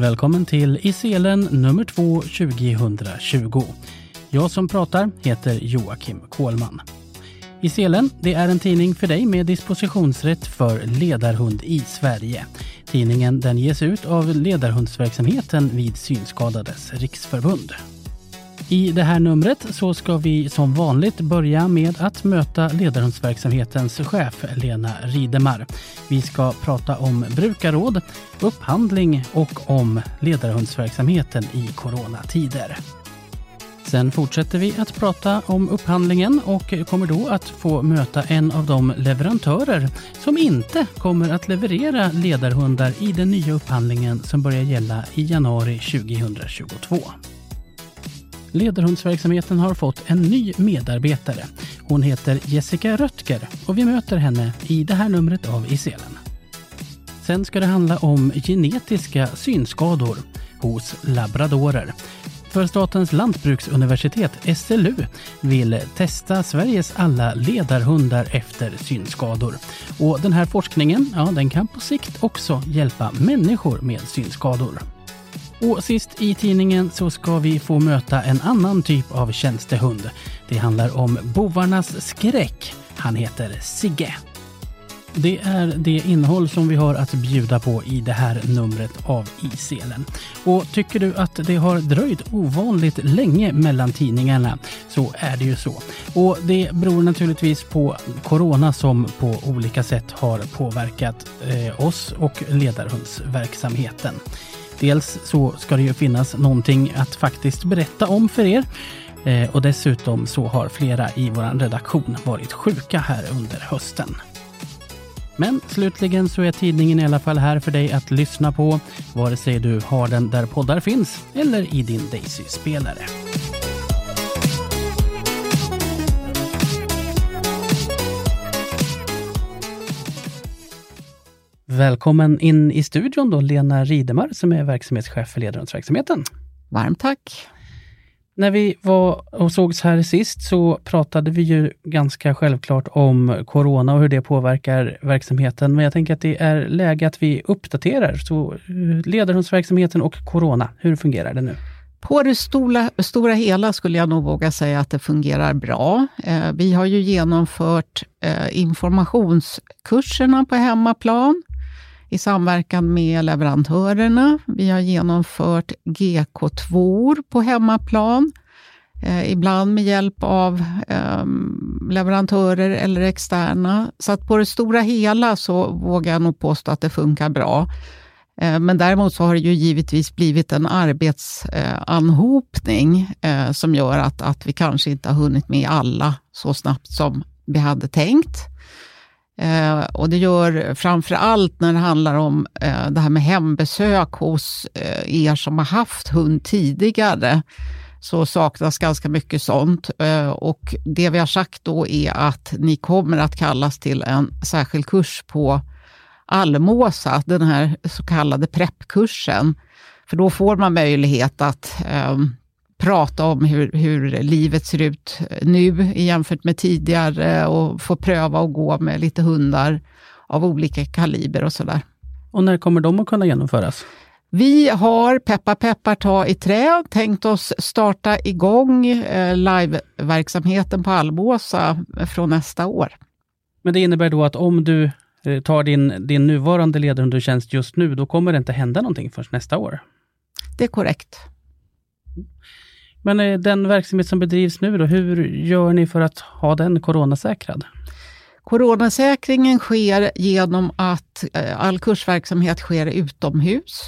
Välkommen till I selen nummer 2 2020. Jag som pratar heter Joakim Kohlman. I selen, det är en tidning för dig med dispositionsrätt för ledarhund i Sverige. Tidningen den ges ut av ledarhundsverksamheten vid Synskadades riksförbund. I det här numret så ska vi som vanligt börja med att möta ledarhundsverksamhetens chef Lena Ridemar. Vi ska prata om brukarråd, upphandling och om ledarhundsverksamheten i coronatider. Sen fortsätter vi att prata om upphandlingen och kommer då att få möta en av de leverantörer som inte kommer att leverera ledarhundar i den nya upphandlingen som börjar gälla i januari 2022. Ledarhundsverksamheten har fått en ny medarbetare. Hon heter Jessica Röttger och vi möter henne i det här numret av Iselen. Sen ska det handla om genetiska synskador hos labradorer. För Statens lantbruksuniversitet, SLU, vill testa Sveriges alla ledarhundar efter synskador. Och den här forskningen, ja, den kan på sikt också hjälpa människor med synskador. Och sist i tidningen så ska vi få möta en annan typ av tjänstehund. Det handlar om bovarnas skräck. Han heter Sigge. Det är det innehåll som vi har att bjuda på i det här numret av Iselen. Och tycker du att det har dröjt ovanligt länge mellan tidningarna så är det ju så. Och det beror naturligtvis på corona som på olika sätt har påverkat eh, oss och ledarhundsverksamheten. Dels så ska det ju finnas någonting att faktiskt berätta om för er. Eh, och dessutom så har flera i vår redaktion varit sjuka här under hösten. Men slutligen så är tidningen i alla fall här för dig att lyssna på, vare sig du har den där poddar finns eller i din Daisy-spelare. Välkommen in i studion då, Lena Ridemar som är verksamhetschef för Ledarhundsverksamheten. Varmt tack. När vi var och sågs här sist så pratade vi ju ganska självklart om corona och hur det påverkar verksamheten. Men jag tänker att det är läge att vi uppdaterar. Så eh, ledarhundsverksamheten och corona, hur fungerar det nu? På det stora, stora hela skulle jag nog våga säga att det fungerar bra. Eh, vi har ju genomfört eh, informationskurserna på hemmaplan i samverkan med leverantörerna. Vi har genomfört GK2 på hemmaplan, eh, ibland med hjälp av eh, leverantörer eller externa. Så att på det stora hela så vågar jag nog påstå att det funkar bra. Eh, men däremot så har det ju givetvis blivit en arbetsanhopning eh, som gör att, att vi kanske inte har hunnit med alla så snabbt som vi hade tänkt. Eh, och det gör framför allt när det handlar om eh, det här med hembesök hos eh, er som har haft hund tidigare, så saknas ganska mycket sånt. Eh, och det vi har sagt då är att ni kommer att kallas till en särskild kurs på Almåsa, den här så kallade preppkursen. För då får man möjlighet att eh, prata om hur, hur livet ser ut nu jämfört med tidigare och få pröva att gå med lite hundar av olika kaliber och sådär. Och när kommer de att kunna genomföras? Vi har, peppar peppar ta i trä, tänkt oss starta igång eh, liveverksamheten på Almåsa från nästa år. Men det innebär då att om du eh, tar din, din nuvarande ledarhundtjänst just nu, då kommer det inte hända någonting förrän nästa år? Det är korrekt. Men eh, den verksamhet som bedrivs nu då, hur gör ni för att ha den coronasäkrad? Coronasäkringen sker genom att eh, all kursverksamhet sker utomhus.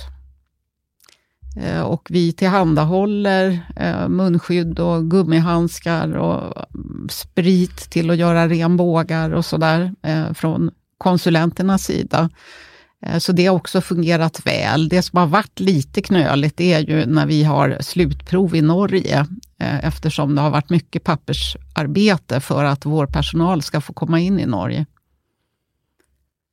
Eh, och vi tillhandahåller munskydd och gummihandskar och mm, sprit till att göra renbågar och sådär från konsulenternas sida. Eh, så det har också fungerat väl. Det som har varit lite knöligt är ju när vi har slutprov i Norge, eh, eftersom det har varit mycket pappersarbete för att vår personal ska få komma in i Norge.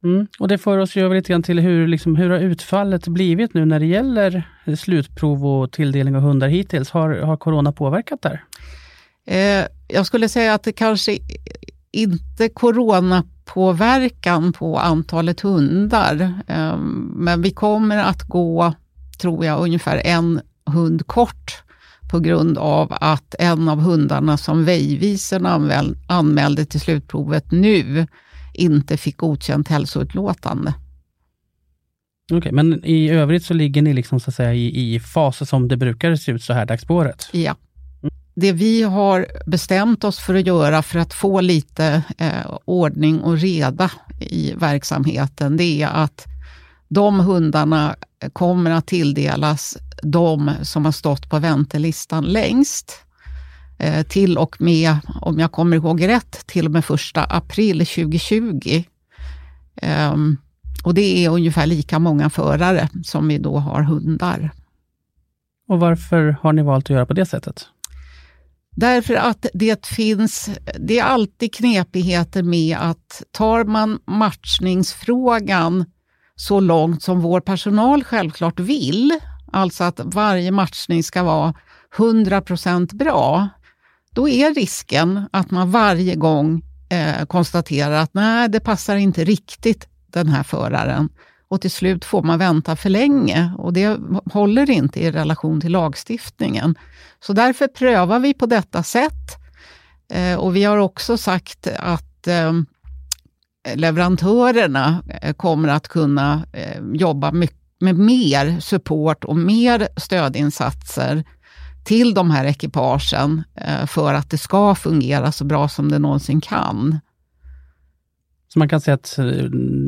Mm. Och Det för oss över lite grann till hur, liksom, hur har utfallet blivit nu när det gäller slutprov och tilldelning av hundar hittills? Har, har corona påverkat där? Eh, jag skulle säga att det kanske inte corona påverkan på antalet hundar. Ehm, men vi kommer att gå tror jag, ungefär en hund kort på grund av att en av hundarna som Vejvisen anmälde till slutprovet nu inte fick godkänt hälsoutlåtande. Okej, okay, men i övrigt så ligger ni liksom så att säga i, i fas som det brukar se ut så här dags på året? Ja. Det vi har bestämt oss för att göra för att få lite eh, ordning och reda i verksamheten, det är att de hundarna kommer att tilldelas de som har stått på väntelistan längst. Eh, till och med, om jag kommer ihåg rätt, till och med första april 2020. Eh, och det är ungefär lika många förare som vi då har hundar. Och varför har ni valt att göra på det sättet? Därför att det finns, det är alltid knepigheter med att tar man matchningsfrågan så långt som vår personal självklart vill, alltså att varje matchning ska vara 100% bra, då är risken att man varje gång eh, konstaterar att nej, det passar inte riktigt den här föraren. Och till slut får man vänta för länge och det håller inte i relation till lagstiftningen. Så därför prövar vi på detta sätt. Eh, och vi har också sagt att eh, leverantörerna eh, kommer att kunna jobba med mer support och mer stödinsatser till de här ekipagen för att det ska fungera så bra som det någonsin kan. Så man kan säga att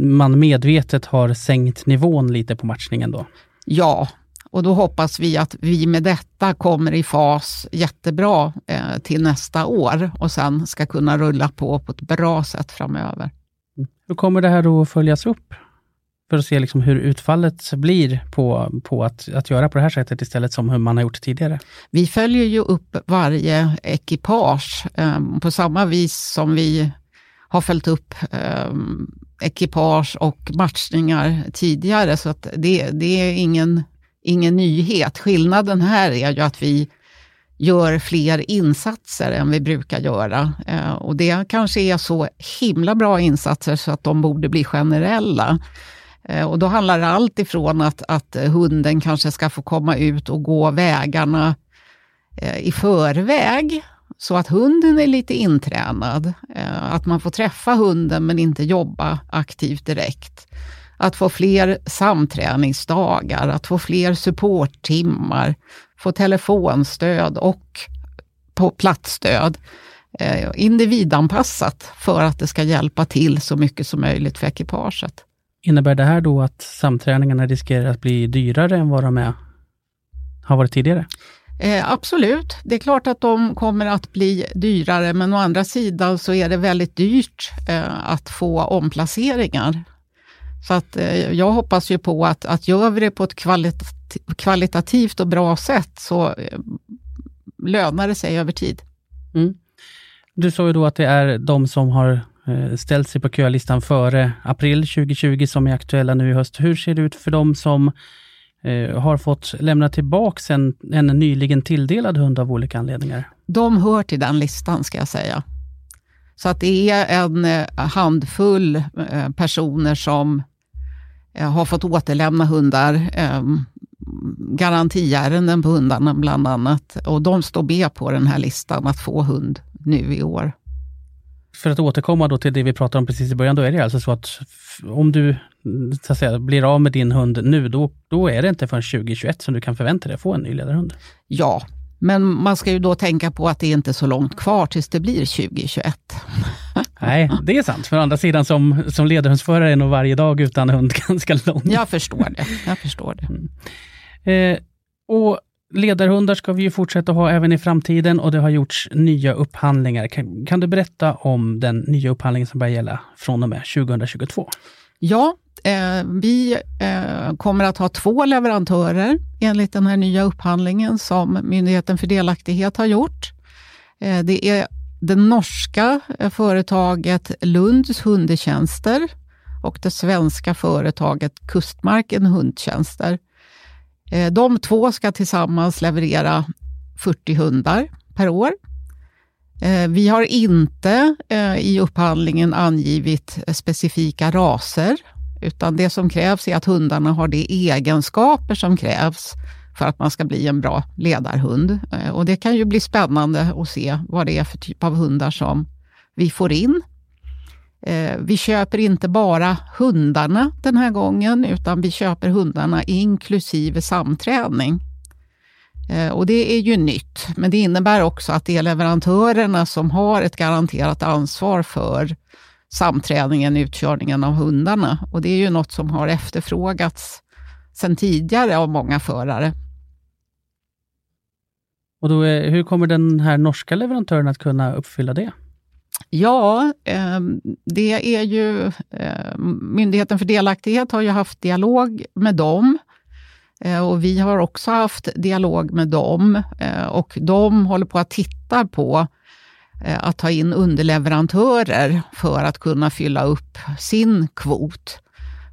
man medvetet har sänkt nivån lite på matchningen då? Ja, och då hoppas vi att vi med detta kommer i fas jättebra eh, till nästa år och sen ska kunna rulla på på ett bra sätt framöver. Hur kommer det här då att följas upp? För att se liksom hur utfallet blir på, på att, att göra på det här sättet istället som hur man har gjort tidigare? Vi följer ju upp varje ekipage eh, på samma vis som vi har följt upp eh, ekipage och matchningar tidigare, så att det, det är ingen, ingen nyhet. Skillnaden här är ju att vi gör fler insatser än vi brukar göra. Eh, och det kanske är så himla bra insatser så att de borde bli generella. Eh, och då handlar det allt ifrån att, att hunden kanske ska få komma ut och gå vägarna eh, i förväg, så att hunden är lite intränad. Eh, att man får träffa hunden men inte jobba aktivt direkt. Att få fler samträningsdagar, att få fler supporttimmar, få telefonstöd och på platsstöd. Eh, individanpassat för att det ska hjälpa till så mycket som möjligt för ekipaget. Innebär det här då att samträningarna riskerar att bli dyrare än vad de är, har varit tidigare? Eh, absolut, det är klart att de kommer att bli dyrare, men å andra sidan så är det väldigt dyrt eh, att få omplaceringar. Så att, eh, jag hoppas ju på att, att gör vi det på ett kvalit kvalitativt och bra sätt så eh, lönar det sig över tid. Mm. Du sa ju då att det är de som har eh, ställt sig på kölistan före april 2020 som är aktuella nu i höst. Hur ser det ut för de som eh, har fått lämna tillbaka en, en nyligen tilldelad hund av olika anledningar? De hör till den listan, ska jag säga. Så att det är en handfull personer som har fått återlämna hundar garantiärenden på hundarna bland annat. Och de står med på den här listan att få hund nu i år. För att återkomma då till det vi pratade om precis i början, då är det alltså så att om du så att säga, blir av med din hund nu, då, då är det inte förrän 2021 som du kan förvänta dig att få en ny ledarhund? Ja, men man ska ju då tänka på att det inte är så långt kvar tills det blir 2021. Nej, det är sant. För andra sidan som, som ledarhundsförare är nog varje dag utan hund ganska lång. Jag förstår det. Jag förstår det. Mm. Eh, och ledarhundar ska vi ju fortsätta ha även i framtiden och det har gjorts nya upphandlingar. Kan, kan du berätta om den nya upphandlingen som börjar gälla från och med 2022? Ja, eh, vi eh, kommer att ha två leverantörer enligt den här nya upphandlingen som Myndigheten för delaktighet har gjort. Eh, det är det norska eh, företaget Lunds hundtjänster och det svenska företaget Kustmarken hundtjänster. Eh, de två ska tillsammans leverera 40 hundar per år. Eh, vi har inte eh, i upphandlingen angivit specifika raser, utan det som krävs är att hundarna har de egenskaper som krävs för att man ska bli en bra ledarhund. Eh, och det kan ju bli spännande att se vad det är för typ av hundar som vi får in. Eh, vi köper inte bara hundarna den här gången, utan vi köper hundarna inklusive samträning. Eh, och det är ju nytt, men det innebär också att det är leverantörerna som har ett garanterat ansvar för samträningen, utkörningen av hundarna. Och det är ju något som har efterfrågats sedan tidigare av många förare. Och då är, hur kommer den här norska leverantören att kunna uppfylla det? Ja, ehm, det är ju... Eh, Myndigheten för delaktighet har ju haft dialog med dem. Eh, och vi har också haft dialog med dem. Eh, och de håller på att titta på Eh, att ta in underleverantörer för att kunna fylla upp sin kvot.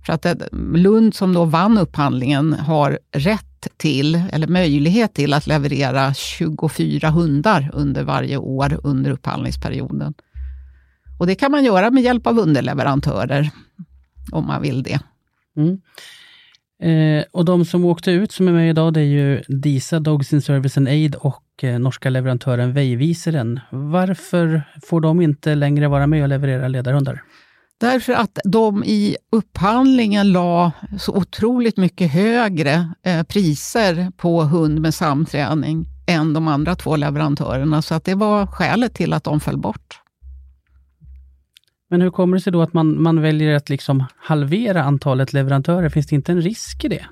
För att eh, Lund som då vann upphandlingen har rätt till, eller möjlighet till, att leverera 24 hundar under varje år under upphandlingsperioden. Och det kan man göra med hjälp av underleverantörer, om man vill det. Mm. Eh, och de som åkte ut som är med idag, det är ju DISA, Dogs in Service and Aid och eh, norska leverantören Veiviseren. Varför får de inte längre vara med och leverera ledarhundar? Därför att de i upphandlingen la så otroligt mycket högre eh, priser på hund med samträning än de andra två leverantörerna, så att det var skälet till att de föll bort. Men hur kommer det sig då att man, man väljer att liksom halvera antalet leverantörer? Finns det inte en risk i det?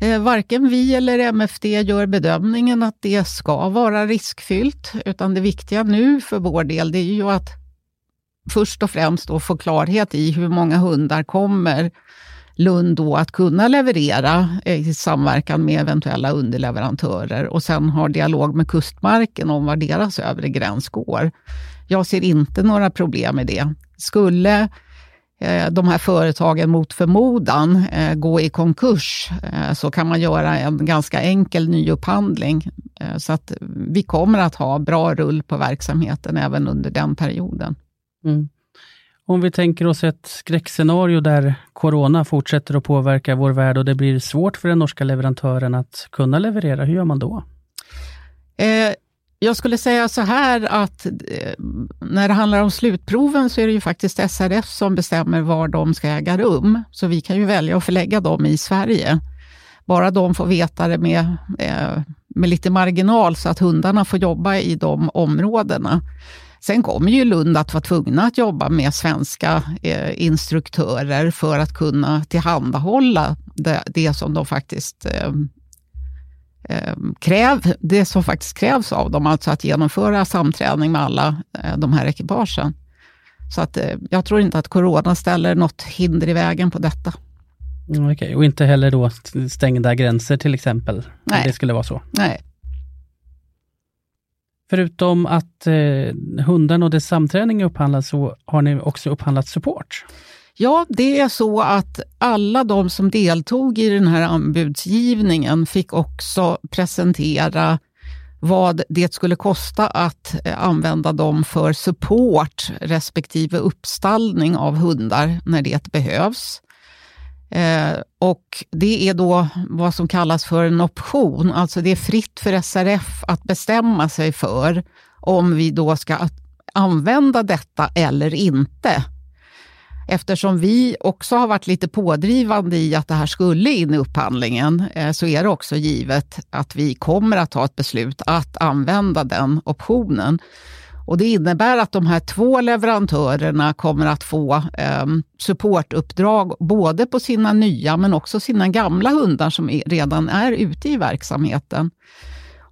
Eh, varken vi eller MFD gör bedömningen att det ska vara riskfyllt, utan det viktiga nu för vår del, det är ju att först och främst då få klarhet i hur många hundar kommer Lund då att kunna leverera i samverkan med eventuella underleverantörer och sen ha dialog med Kustmarken om var deras övre gräns går. Jag ser inte några problem med det. Skulle de här företagen mot förmodan eh, gå i konkurs eh, så kan man göra en ganska enkel nyupphandling. Så att vi kommer att ha bra rull på verksamheten även under den perioden. Mm. Om vi tänker oss ett skräckscenario där corona fortsätter att påverka vår värld och det blir svårt för den norska leverantören att kunna leverera, hur gör man då? Eh, jag skulle säga så här att eh, när det handlar om slutproven så är det ju faktiskt SRF som bestämmer var de ska äga rum. Så vi kan ju välja att förlägga dem i Sverige. Bara de får veta det med, eh, med lite marginal så att hundarna får jobba i de områdena. Sen kommer ju Lund att vara tvungna att jobba med svenska eh, instruktörer för att kunna tillhandahålla det, det som de faktiskt eh, kräv, det som faktiskt krävs av dem, alltså att genomföra samträning med alla eh, de här ekipagen. Så att, eh, jag tror inte att corona ställer något hinder i vägen på detta. Mm, Okej, okay. och inte heller då stängda gränser till exempel? Nej. Om det skulle vara så? Nej. Förutom att eh, hundarna och dess samträning upphandlas så har ni också upphandlat support? Ja, det är så att alla de som deltog i den här anbudsgivningen fick också presentera vad det skulle kosta att eh, använda dem för support respektive uppstallning av hundar när det behövs. Eh, och Det är då vad som kallas för en option, alltså det är fritt för SRF att bestämma sig för om vi då ska använda detta eller inte. Eftersom vi också har varit lite pådrivande i att det här skulle in i upphandlingen, eh, så är det också givet att vi kommer att ta ett beslut att använda den optionen. Och Det innebär att de här två leverantörerna kommer att få eh, supportuppdrag både på sina nya men också sina gamla hundar som redan är ute i verksamheten.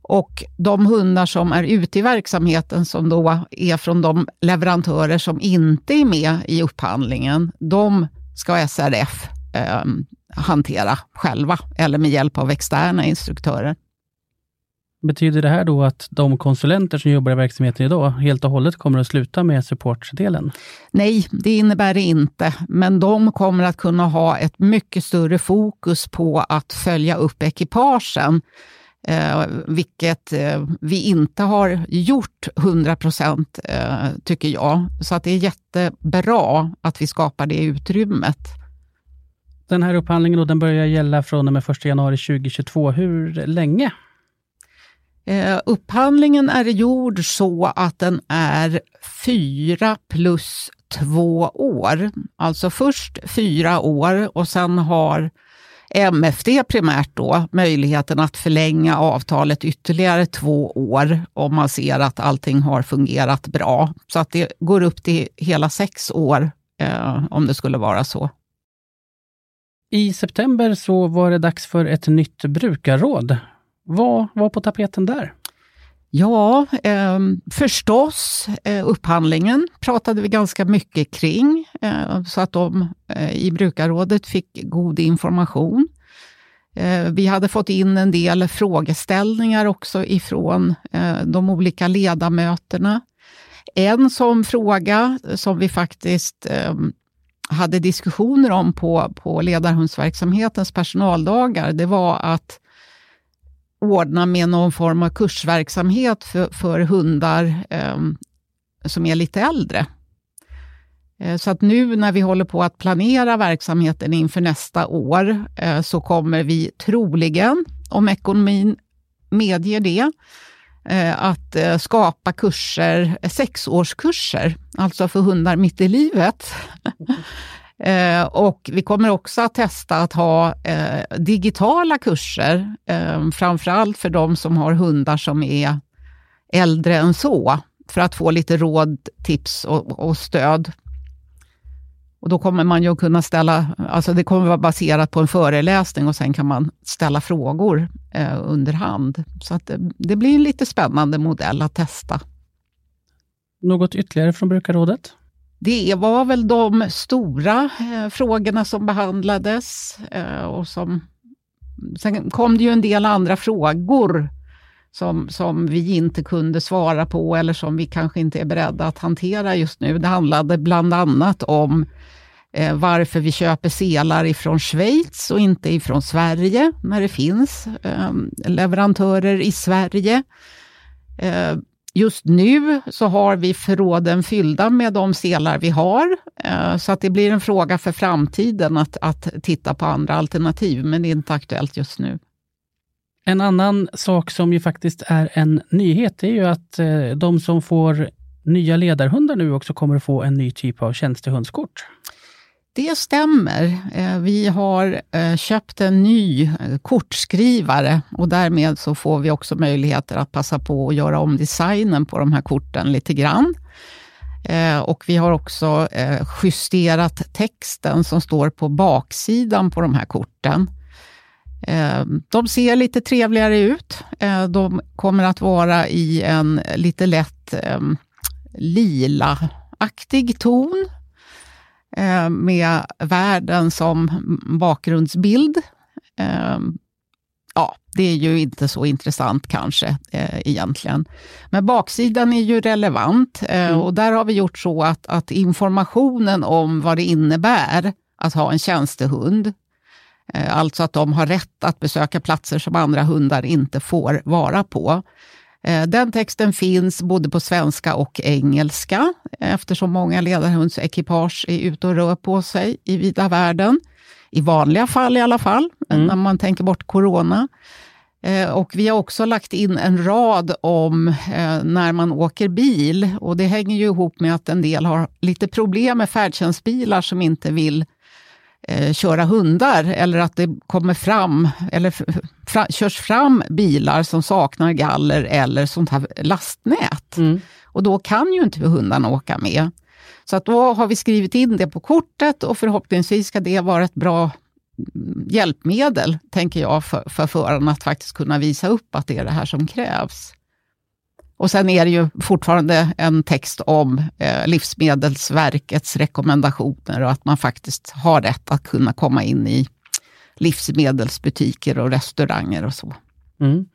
Och de hundar som är ute i verksamheten som då är från de leverantörer som inte är med i upphandlingen, de ska SRF eh, hantera själva eller med hjälp av externa instruktörer. Betyder det här då att de konsulenter som jobbar i verksamheten idag helt och hållet kommer att sluta med supportdelen? Nej, det innebär det inte, men de kommer att kunna ha ett mycket större fokus på att följa upp ekipagen Eh, vilket eh, vi inte har gjort 100 procent, eh, tycker jag. Så att det är jättebra att vi skapar det utrymmet. Den här upphandlingen då, den börjar gälla från och med 1 januari 2022. Hur länge? Eh, upphandlingen är gjord så att den är fyra plus två år. Alltså först fyra år och sen har MFD primärt då möjligheten att förlänga avtalet ytterligare två år om man ser att allting har fungerat bra. Så att det går upp till hela sex år eh, om det skulle vara så. I september så var det dags för ett nytt brukarråd. Vad var på tapeten där? Ja, eh, förstås eh, upphandlingen pratade vi ganska mycket kring, eh, så att de eh, i brukarrådet fick god information. Eh, vi hade fått in en del frågeställningar också ifrån eh, de olika ledamöterna. En sån fråga som vi faktiskt ehm, hade diskussioner om på, på ledarhundsverksamhetens personaldagar, det var att ordna med någon form av kursverksamhet för, för hundar eh, som är lite äldre. Eh, så att nu när vi håller på att planera verksamheten inför nästa år, eh, så kommer vi troligen, om ekonomin medger det, eh, att eh, skapa kurser, eh, sexårskurser, alltså för hundar mitt i livet. Eh, och vi kommer också att testa att ha eh, digitala kurser, eh, framförallt för de som har hundar som är äldre än så, för att få lite råd, tips och, och stöd. Och då kommer man ju kunna ställa, alltså det kommer vara baserat på en föreläsning och sen kan man ställa frågor eh, under hand. Så att det, det blir en lite spännande modell att testa. Något ytterligare från brukarrådet? Det var väl de stora eh, frågorna som behandlades. Eh, och som, sen kom det ju en del andra frågor som, som vi inte kunde svara på eller som vi kanske inte är beredda att hantera just nu. Det handlade bland annat om eh, varför vi köper selar ifrån Schweiz och inte ifrån Sverige, när det finns eh, leverantörer i Sverige. Eh, Just nu så har vi förråden fyllda med de selar vi har, eh, så att det blir en fråga för framtiden att, att titta på andra alternativ, men det är inte aktuellt just nu. En annan sak som ju faktiskt är en nyhet, är ju att eh, de som får nya ledarhundar nu också kommer att få en ny typ av tjänstehundskort. Det stämmer. Eh, vi har eh, köpt en ny eh, kortskrivare och därmed så får vi också möjligheter att passa på att göra om designen på de här korten lite grann. Och vi har också justerat texten som står på baksidan på de här korten. De ser lite trevligare ut. De kommer att vara i en lite lätt ehm, lila-aktig ton med världen som bakgrundsbild. Eh, ja, det är ju inte så intressant kanske eh, egentligen. Men baksidan är ju relevant mm. och där har vi gjort så att, att informationen om vad det innebär att ha en tjänstehund, alltså att de har rätt att besöka platser som andra hundar inte får vara på, Eh, den texten finns både på svenska och engelska eftersom många ledarhundsekipage är ute och rör på sig i vida världen. I vanliga fall i alla fall, mm. när man tänker bort corona. Eh, och vi har också lagt in en rad om eh, när man åker bil. Och det hänger ju ihop med att en del har lite problem med färdtjänstbilar som inte vill eh, köra hundar eller att det kommer fram, eller fra, körs fram bilar som saknar galler eller sånt här lastnät. Mm. Och då kan ju inte hundarna åka med. Så att då har vi skrivit in det på kortet och förhoppningsvis ska det vara ett bra hjälpmedel, tänker jag, för, för föraren att faktiskt kunna visa upp att det är det här som krävs. Och sen är det ju fortfarande en text om eh, Livsmedelsverkets rekommendationer och att man faktiskt har rätt att kunna komma in i livsmedelsbutiker och restauranger och så. Mm.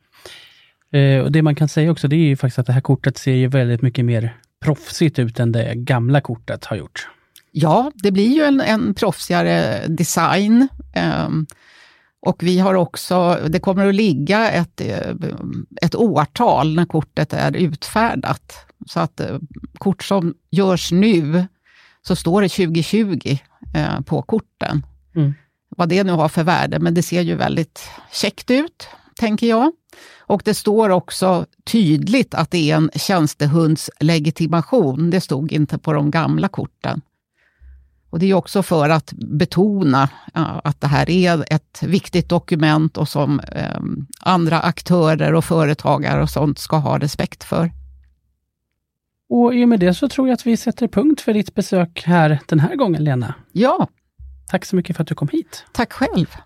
Eh, och Det man kan säga också, det är ju faktiskt att det här kortet ser ju väldigt mycket mer proffsigt ut än det gamla kortet har gjort. Ja, det blir ju en, en proffsigare design. Eh, Och vi har också, det kommer att ligga ett, ett årtal när kortet är utfärdat. Så att kort som görs nu, så står det 2020 på korten. Mm. Vad det nu har för värde, men det ser ju väldigt käckt ut, tänker jag. Och det står också tydligt att det är en tjänstehundslegitimation. Det stod inte på de gamla korten. Och Det är också för att betona att det här är ett viktigt dokument och som eh, andra aktörer och företagare och sånt ska ha respekt för. Och i och med det så tror jag att vi sätter punkt för ditt besök här den här gången, Lena. Ja. Tack så mycket för att du kom hit. Tack själv.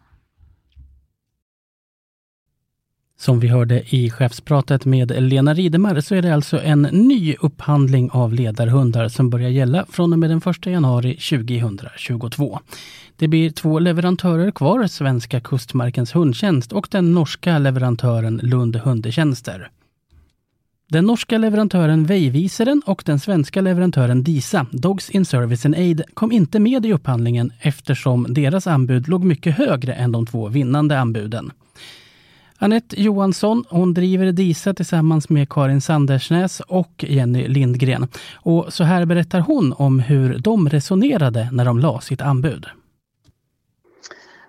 Som vi hörde i chefspratet med Lena Ridemar så är det alltså en ny upphandling av ledarhundar som börjar gälla från och med den 1 januari 2022. Det blir två leverantörer kvar, svenska Kustmarkens hundtjänst och den norska leverantören Lund Hundetjänster. Den norska leverantören Veiviseren och den svenska leverantören DISA, Dogs in Service and Aid, kom inte med i upphandlingen eftersom deras anbud låg mycket högre än de två vinnande anbuden. Anette Johansson hon driver DISA tillsammans med Karin Sandersnäs och Jenny Lindgren. Och så här berättar hon om hur de resonerade när de la sitt anbud.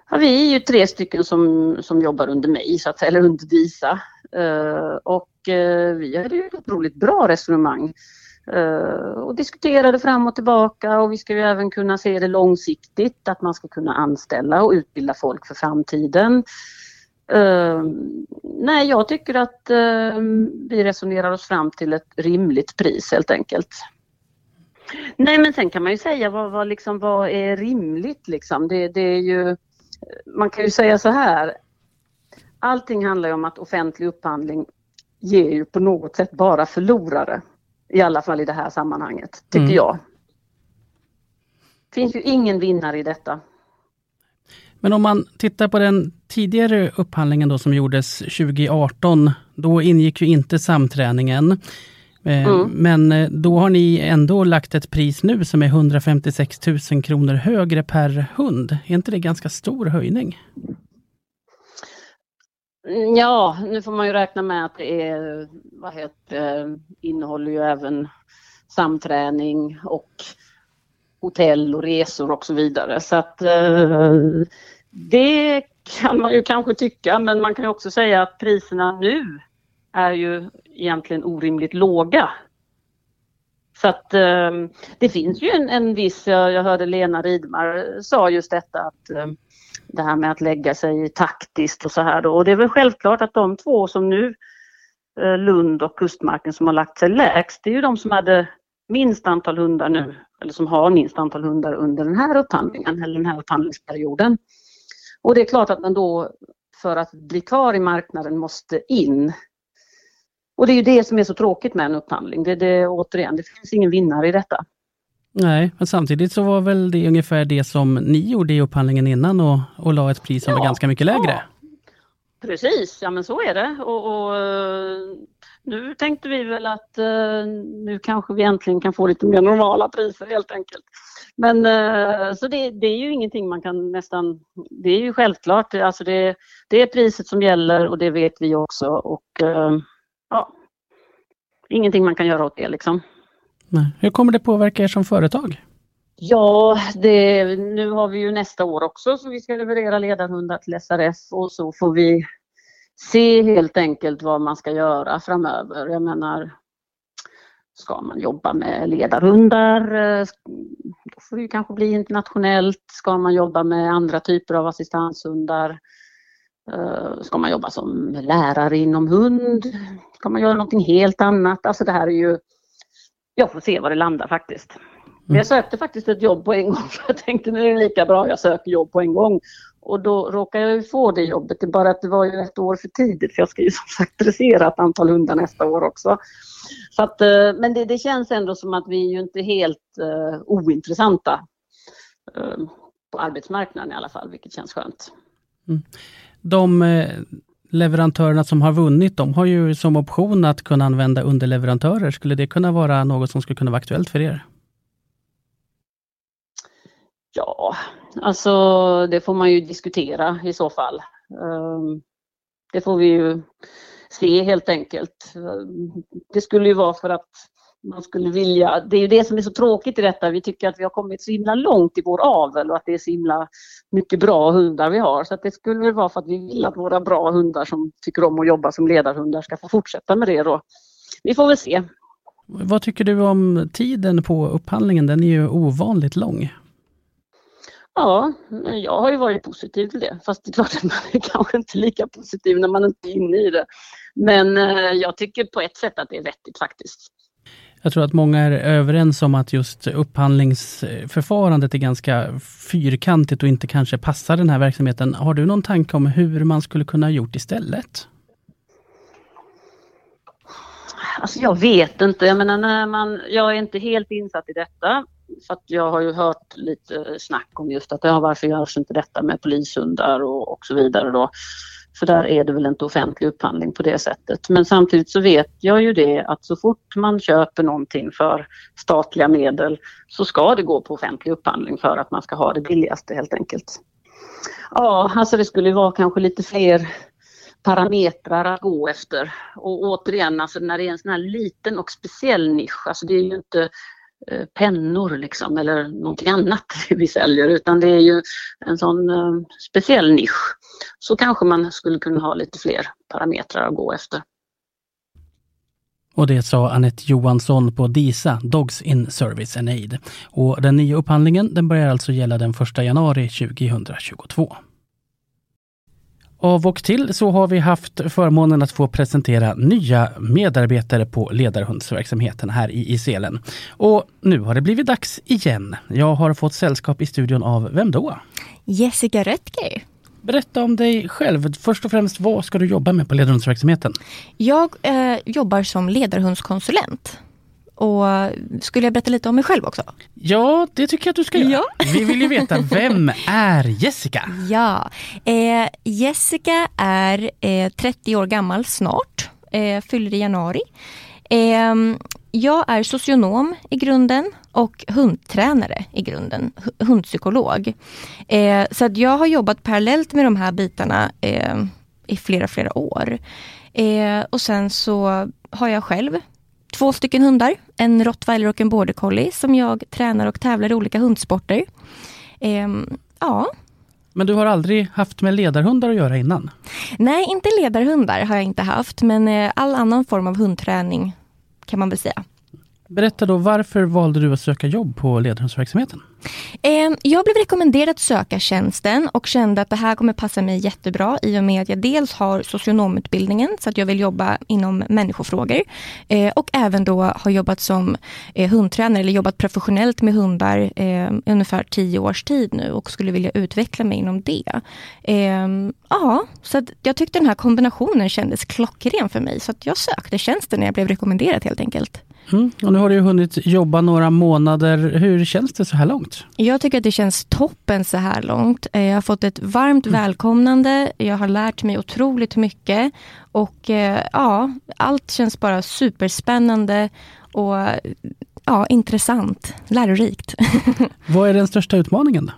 Ja, vi är ju tre stycken som, som jobbar under mig, så att, eller under DISA. Uh, och uh, vi hade ju ett otroligt bra resonemang uh, och diskuterade fram och tillbaka och vi ska ju även kunna se det långsiktigt, att man ska kunna anställa och utbilda folk för framtiden. Uh, nej, jag tycker att uh, vi resonerar oss fram till ett rimligt pris helt enkelt. Nej, men sen kan man ju säga vad, vad, liksom, vad är rimligt liksom? Det, det är ju, man kan ju säga så här. Allting handlar ju om att offentlig upphandling ger ju på något sätt bara förlorare. I alla fall i det här sammanhanget, tycker mm. jag. Det finns ju ingen vinnare i detta. Men om man tittar på den tidigare upphandlingen då som gjordes 2018, då ingick ju inte samträningen. Eh, mm. Men eh, då har ni ändå lagt ett pris nu som är 156 000 kronor högre per hund. Är inte det ganska stor höjning? Ja, nu får man ju räkna med att det är, vad heter, innehåller ju även samträning och hotell och resor och så vidare. Så att eh, det kan man ju kanske tycka, men man kan ju också säga att priserna nu är ju egentligen orimligt låga. Så att eh, det finns ju en, en viss, jag, jag hörde Lena Ridmar sa just detta att eh, det här med att lägga sig taktiskt och så här då. Och det är väl självklart att de två som nu, eh, Lund och Kustmarken som har lagt sig lägst, det är ju de som hade minst antal hundar nu, eller som har minst antal hundar under den här upphandlingen, eller den här upphandlingsperioden. Och det är klart att man då för att bli kvar i marknaden måste in. Och det är ju det som är så tråkigt med en upphandling. Det, det, återigen, det finns ingen vinnare i detta. Nej, men samtidigt så var väl det ungefär det som ni gjorde i upphandlingen innan och, och la ett pris som ja, var ganska mycket lägre? Ja. Precis, ja men så är det. Och, och, nu tänkte vi väl att uh, nu kanske vi äntligen kan få lite mer normala priser helt enkelt. Men eh, så det, det, är ju ingenting man kan nästan, det är ju självklart, alltså det, det är priset som gäller och det vet vi också och eh, ja, ingenting man kan göra åt det liksom. Hur kommer det påverka er som företag? Ja, det, nu har vi ju nästa år också så vi ska leverera ledarhundar till SRF och så får vi se helt enkelt vad man ska göra framöver. Jag menar, Ska man jobba med ledarhundar? Eh, då får det kanske bli internationellt. Ska man jobba med andra typer av assistanshundar? Eh, ska man jobba som lärare inom hund? Ska man göra någonting helt annat? Alltså det här är ju... Jag får se var det landar faktiskt. Men jag sökte faktiskt ett jobb på en gång för jag tänkte nu är det lika bra jag söker jobb på en gång. Och då råkade jag få det jobbet, det är bara att det var ju ett år för tidigt för jag ska ju som sagt dressera ett antal hundar nästa år också. Så att, eh, men det, det, känns ändå som att vi är ju inte helt uh, ointressanta uh, på arbetsmarknaden i alla fall, vilket känns skönt. Mm. De eh, leverantörerna som har vunnit, de har ju som option att kunna använda underleverantörer. Skulle det kunna vara något som skulle kunna vara aktuellt för er? Ja, alltså det får man ju diskutera i så fall. Ehm, det får vi ju se helt enkelt. Det skulle ju vara för att man skulle vilja, det är ju det som är så tråkigt i detta, vi tycker att vi har kommit så himla långt i vår avel och att det är så himla mycket bra hundar vi har. Så att det skulle väl vara för att vi vill att våra bra hundar som tycker om att jobba som ledarhundar ska få fortsätta med det då. Vi får väl se. Vad tycker du om tiden på upphandlingen? Den är ju ovanligt lång. Ja, jag har ju varit positiv till det. Fast det är klart att man är kanske inte lika positiv när man inte är inne i det. Men eh, jag tycker på ett sätt att det är vettigt faktiskt. Jag tror att många är överens om att just upphandlingsförfarandet är ganska fyrkantigt och inte kanske passar den här verksamheten. Har du någon tanke om hur man skulle kunna gjort istället? Alltså jag vet inte. Jag menar när man, jag är inte helt insatt i detta. För att jag har ju hört lite snack om just att ja, varför görs inte detta med polishundar och, och så vidare då. För där är det väl inte offentlig upphandling på det sättet. Men samtidigt så vet jag ju det att så fort man köper någonting för statliga medel så ska det gå på offentlig upphandling för att man ska ha det billigaste helt enkelt. Ja, alltså det skulle vara kanske lite fler parametrar att gå efter. Och återigen, alltså när det är en sån här liten och speciell nisch, alltså det är ju inte Eh, pennor liksom eller någonting annat vi säljer utan det är ju en sån eh, speciell nisch. Så kanske man skulle kunna ha lite fler parametrar att gå efter. Och det sa Annette Johansson på DISA, Dogs in Service and Aid. Och den nya upphandlingen den börjar alltså gälla den 1 januari 2022. Av och till så har vi haft förmånen att få presentera nya medarbetare på ledarhundsverksamheten här i, Selen. Och nu har det blivit dags igen. Jag har fått sällskap i studion av vem då? Jessica Röttger. Berätta om dig själv. Först och främst, vad ska du jobba med på ledarhundsverksamheten? Jag eh, jobbar som ledarhundskonsulent. Och skulle jag berätta lite om mig själv också? Ja, det tycker jag att du ska göra. Ja. Vi vill ju veta, vem är Jessica? Ja, eh, Jessica är eh, 30 år gammal snart, eh, fyller i januari. Eh, jag är socionom i grunden och hundtränare i grunden, hundpsykolog. Eh, så att jag har jobbat parallellt med de här bitarna eh, i flera, flera år. och sen så har jag själv två stycken hundar, en rottweiler och en border collie som jag tränar och tävlar i olika hundsporter. Ehm, ja. Men du har aldrig haft med ledarhundar att göra innan? Nej, inte ledarhundar har jag inte haft, men eh, all annan form av hundträning kan man väl säga. Berätta då, varför valde du att söka jobb på ledarhundsverksamheten? Eh, jag blev rekommenderad att söka tjänsten och kände att det här kommer passa mig jättebra i och med att jag dels har socionomutbildningen så att jag vill jobba inom människofrågor eh, och även då har jobbat som eh, hundtränare eller jobbat professionellt med hundar i ungefär tio års tid nu och skulle vilja utveckla mig inom det. Ehm, ja, så jag tyckte den här kombinationen kändes klockren för mig så att jag sökte tjänsten när jag blev rekommenderad helt enkelt. Mm. Och nu har du hunnit jobba några månader. Hur känns det så här långt? Jag tycker att det känns toppen så här långt. Eh, jag har fått ett varmt mm. välkomnande. Jag har lärt mig otroligt mycket. Och eh, ja, allt känns bara superspännande och ja, intressant, lärorikt. Vad är den största utmaningen? Då?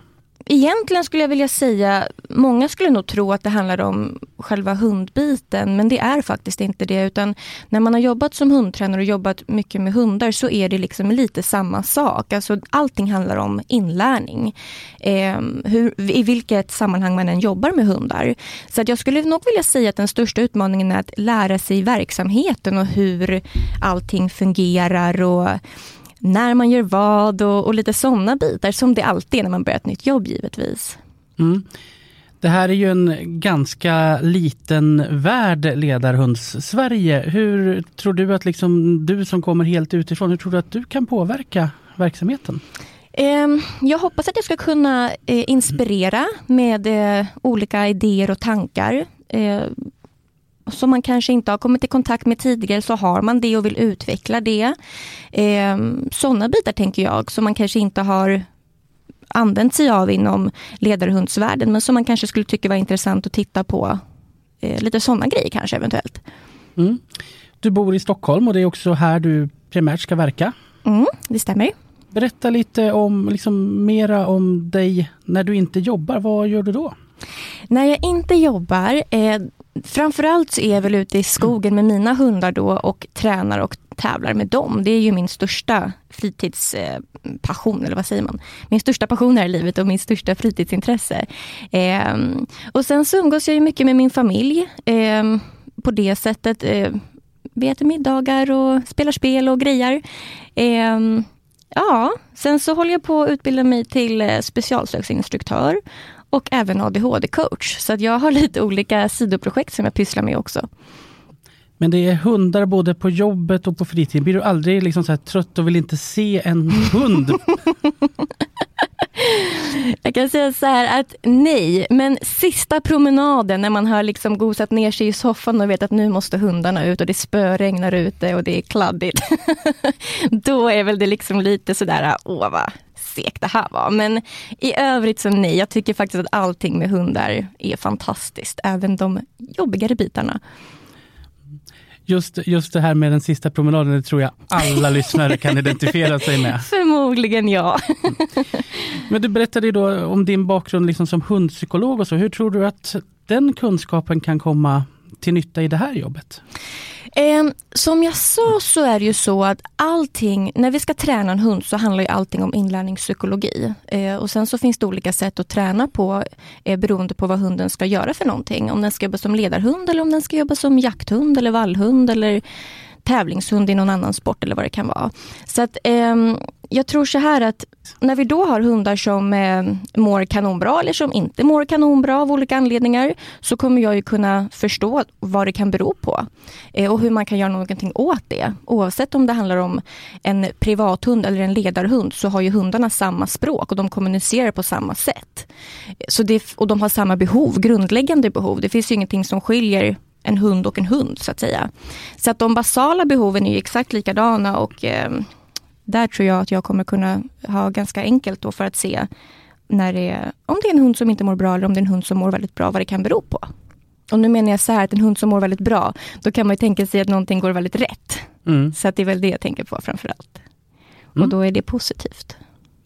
Egentligen skulle jag vilja säga, många skulle nog tro att det handlar om själva hundbiten, men det är faktiskt inte det. Utan när man har jobbat som hundtränare och jobbat mycket med hundar så är det liksom lite samma sak. Alltså allting handlar om inlärning. Eh, hur, I vilket sammanhang man än jobbar med hundar. Så att jag skulle nog vilja säga att den största utmaningen är att lära sig verksamheten och hur allting fungerar och när man gör vad och, och lite sådana bitar som det alltid är när man börjar ett nytt jobb givetvis. Mm. Det här är ju en ganska liten värld, ledarhunds-Sverige. Hur tror du att liksom, du som kommer helt utifrån, hur tror du att du kan påverka verksamheten? Ehm, jag hoppas att jag ska kunna eh, inspirera med eh, olika idéer och tankar. Som man kanske inte har kommit i kontakt med tidigare så har man det och vill utveckla det. Eh, Sådana bitar tänker jag som man kanske inte har använt sig av inom ledarhundsvärlden men som man kanske skulle tycka var intressant att titta på. Eh, lite sådana grejer kanske eventuellt. Mm. Du bor i Stockholm och det är också här du primärt ska verka. Mm, det stämmer. Berätta lite om, liksom, mera om dig när du inte jobbar. Vad gör du då? När jag inte jobbar, eh, framförallt så är jag väl ute i skogen med mina hundar då och tränar och tävlar med dem. Det är ju min största fritidspassion, eh, eller vad säger man? Min största passion här i livet och min största fritidsintresse. Eh, och sen så umgås jag ju mycket med min familj eh, på det sättet. Eh, vi äter middagar och spelar spel och grejer. Eh, ja, sen så håller jag på att utbilda mig till eh, specialslöjdsinstruktör och även ADHD-coach. Så att jag har lite olika sidoprojekt som jag pysslar med också. Men det är hundar både på jobbet och på fritiden. Blir du aldrig liksom så trött och vill inte se en hund? Jag kan säga så här att nej, men sista promenaden när man har liksom gosat ner sig i soffan och vet att nu måste hundarna ut och det spöregnar ute och det är kladdigt. Då är väl det liksom lite sådär, åh vad segt det här var. Men i övrigt så nej, jag tycker faktiskt att allting med hundar är fantastiskt. Även de jobbigare bitarna. Just, just det här med den sista promenaden, det tror jag alla lyssnare kan identifiera sig med. Förmodligen ja. Men du berättade ju då om din bakgrund liksom som hundpsykolog och så. Hur tror du att den kunskapen kan komma till nytta i det här jobbet? Eh, som jag sa så är det ju så att allting, när vi ska träna en hund så handlar ju allting om inlärningspsykologi. Eh, och sen så finns det olika sätt att träna på eh, beroende på vad hunden ska göra för någonting. Om den ska jobba som ledarhund eller om den ska jobba som jakthund eller vallhund eller tävlingshund i någon annan sport eller vad det kan vara. Så att eh, jag tror så här att när vi då har hundar som eh, mår kanonbra eller som inte mår kanonbra av olika anledningar så kommer jag ju kunna förstå vad det kan bero på eh, och hur man kan göra någonting åt det. Oavsett om det handlar om en privathund eller en ledarhund så har ju hundarna samma språk och de kommunicerar på samma sätt. Så det, och de har samma behov, grundläggande behov. Det finns ju ingenting som skiljer en hund och en hund så att säga. Så att de basala behoven är exakt likadana och eh, där tror jag att jag kommer kunna ha ganska enkelt då för att se när det är, om det är en hund som inte mår bra eller om det är en hund som mår väldigt bra, vad det kan bero på. Och nu menar jag så här att en hund som mår väldigt bra, då kan man ju tänka sig att någonting går väldigt rätt. Mm. Så att det är väl det jag tänker på framförallt. Mm. Och då är det positivt.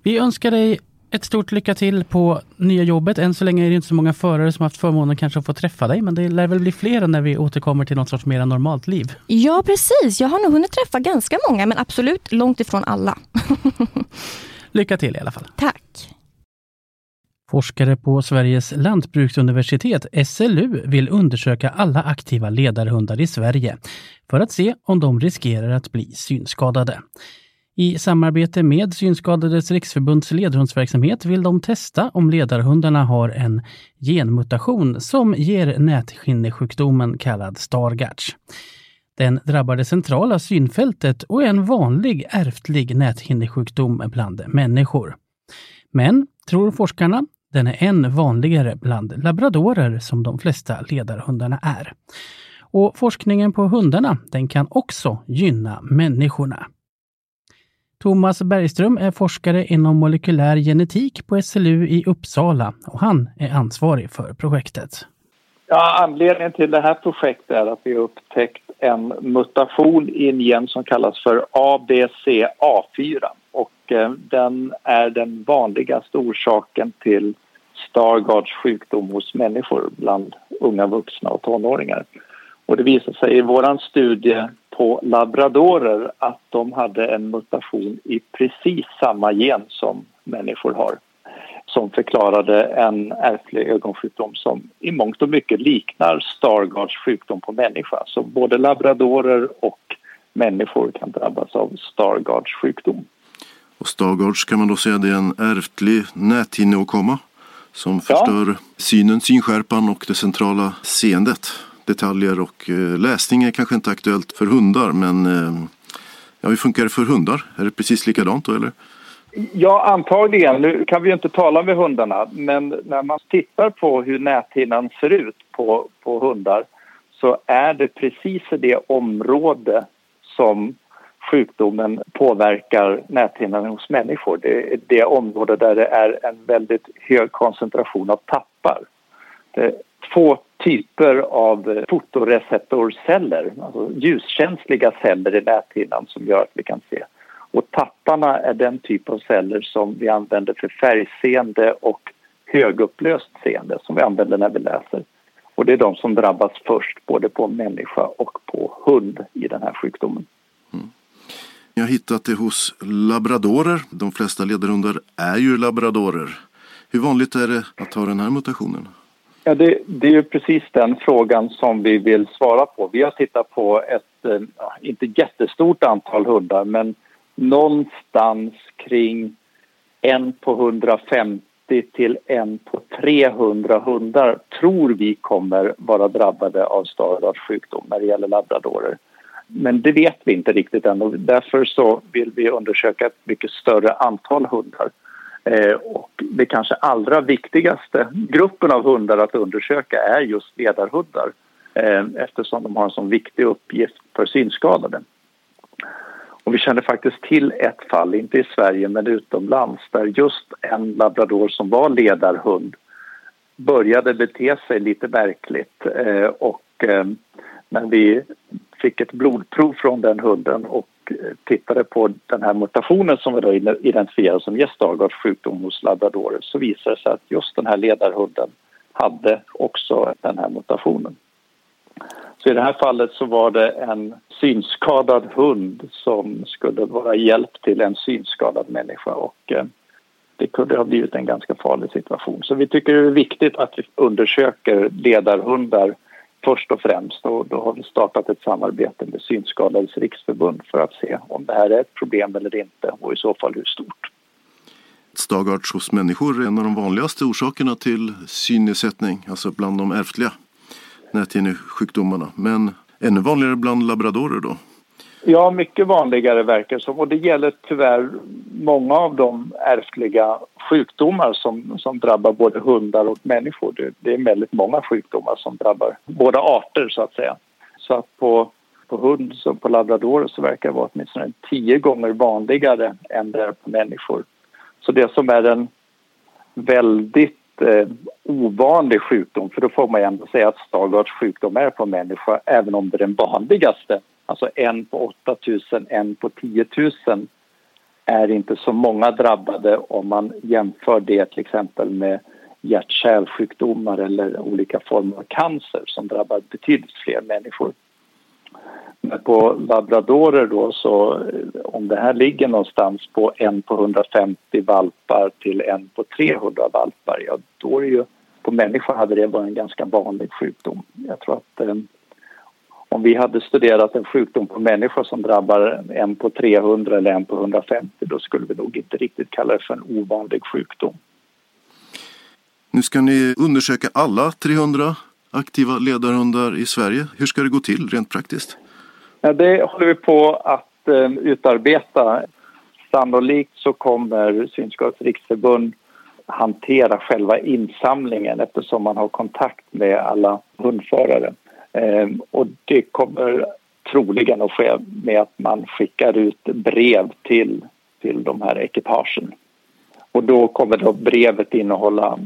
Vi önskar dig ett stort lycka till på nya jobbet. Än så länge är det inte så många förare som haft förmånen kanske att få träffa dig, men det lär väl bli fler när vi återkommer till något sorts mer normalt liv. Ja, precis. Jag har nog hunnit träffa ganska många, men absolut långt ifrån alla. lycka till i alla fall. Tack. Forskare på Sveriges lantbruksuniversitet, SLU, vill undersöka alla aktiva ledarhundar i Sverige för att se om de riskerar att bli synskadade. I samarbete med Synskadades riksförbunds ledhundsverksamhet vill de testa om ledarhundarna har en genmutation som ger näthinnesjukdomen kallad Stargardt. Den drabbar det centrala synfältet och är en vanlig ärftlig näthinnesjukdom bland människor. Men, tror forskarna, den är än vanligare bland labradorer som de flesta ledarhundarna är. Och forskningen på hundarna, den kan också gynna människorna. Thomas Bergström är forskare inom molekylär genetik på SLU i Uppsala och han är ansvarig för projektet. Ja, anledningen till det här projektet är att vi har upptäckt en mutation i en gen som kallas för ABCA4 och eh, den är den vanligaste orsaken till Stargards sjukdom hos människor bland unga vuxna och tonåringar. Och det visar sig i vår studie på labradorer att de hade en mutation i precis samma gen som människor har som förklarade en ärftlig ögonsjukdom som i mångt och mycket liknar Stargardts sjukdom på människa. Så både labradorer och människor kan drabbas av Stargardts sjukdom. Och Stargardts kan man då säga det är en ärftlig näthinneåkomma som förstör ja. synen, synskärpan och det centrala seendet detaljer och eh, läsning är kanske inte aktuellt för hundar men eh, ja, hur funkar det för hundar? Är det precis likadant då eller? Ja, antagligen. Nu kan vi ju inte tala med hundarna men när man tittar på hur näthinnan ser ut på, på hundar så är det precis i det område som sjukdomen påverkar näthinnan hos människor. Det är det område där det är en väldigt hög koncentration av tappar. Det två typer av fotoreceptorceller, alltså ljuskänsliga celler i näthinnan som gör att vi kan se. Och tattarna är den typ av celler som vi använder för färgseende och högupplöst seende som vi använder när vi läser. Och det är de som drabbas först, både på människa och på hund i den här sjukdomen. Mm. Jag har hittat det hos labradorer. De flesta ledarhundar är ju labradorer. Hur vanligt är det att ha den här mutationen? Ja, det, det, är ju precis den frågan som vi vill svara på. Vi har tittat på ett, eh, inte jättestort antal hundar, men någonstans kring en på 150 till en på 300 hundar tror vi kommer vara drabbade av Stargards sjukdom när det gäller labradorer. Men det vet vi inte riktigt än och därför så vill vi undersöka ett mycket större antal hundar. Eh, och det kanske allra viktigaste gruppen av hundar att undersöka är just ledarhundar eh, eftersom de har en så viktig uppgift för synskadade. Och vi känner faktiskt till ett fall, inte i Sverige men utomlands där just en labrador som var ledarhund började bete sig lite märkligt eh, och eh, men vi fick ett blodprov från den hunden och tittade på den här mutationen som vi då identifierade som Stargards sjukdom hos labradorer så visade det sig att just den här ledarhunden hade också den här mutationen. Så i det här fallet så var det en synskadad hund som skulle vara hjälp till en synskadad människa och eh, det kunde ha blivit en ganska farlig situation. Så vi tycker det är viktigt att vi undersöker ledarhundar först och främst och då har vi startat ett samarbete med Synskadades riksförbund för att se om det här är ett problem eller inte och i så fall hur stort. Stagarts hos människor är en av de vanligaste orsakerna till synnedsättning, alltså bland de ärftliga näthinnesjukdomarna. Men ännu vanligare bland labradorer då? Ja, mycket vanligare verkar det som. Och det gäller tyvärr många av de ärftliga sjukdomar som, som drabbar både hundar och människor. Det, det, är väldigt många sjukdomar som drabbar båda arter, så att säga. Så att på, på hund som på labradorer så verkar det vara åtminstone tio gånger vanligare än det är på människor. Så det som är en väldigt eh, ovanlig sjukdom, för då får man ju ändå säga att Stargards sjukdom är på människa, även om det är den vanligaste Alltså en på 8 000, en på 10 000 är inte så många drabbade om man jämför det till exempel med hjärt-kärlsjukdomar eller olika former av cancer som drabbar betydligt fler människor. Men på labradorer då så eh, om det här ligger någonstans på en på 150 valpar till en på 300 valpar, ja då är det ju på människor hade det varit en ganska vanlig sjukdom. Jag tror att eh, om vi hade studerat en sjukdom på människor som drabbar en på 300 eller en på 150 då skulle vi nog inte riktigt kalla det för en ovanlig sjukdom. Nu ska ni undersöka alla 300 aktiva ledarhundar i Sverige. Hur ska det gå till rent praktiskt? Ja, det håller vi på att eh, utarbeta. Sannolikt så kommer Synskadades riksförbund hantera själva insamlingen eftersom man har kontakt med alla hundförare. Ehm, och det kommer troligen att ske med att man skickar ut brev till, till de här ekipagen. Och då kommer då brevet innehålla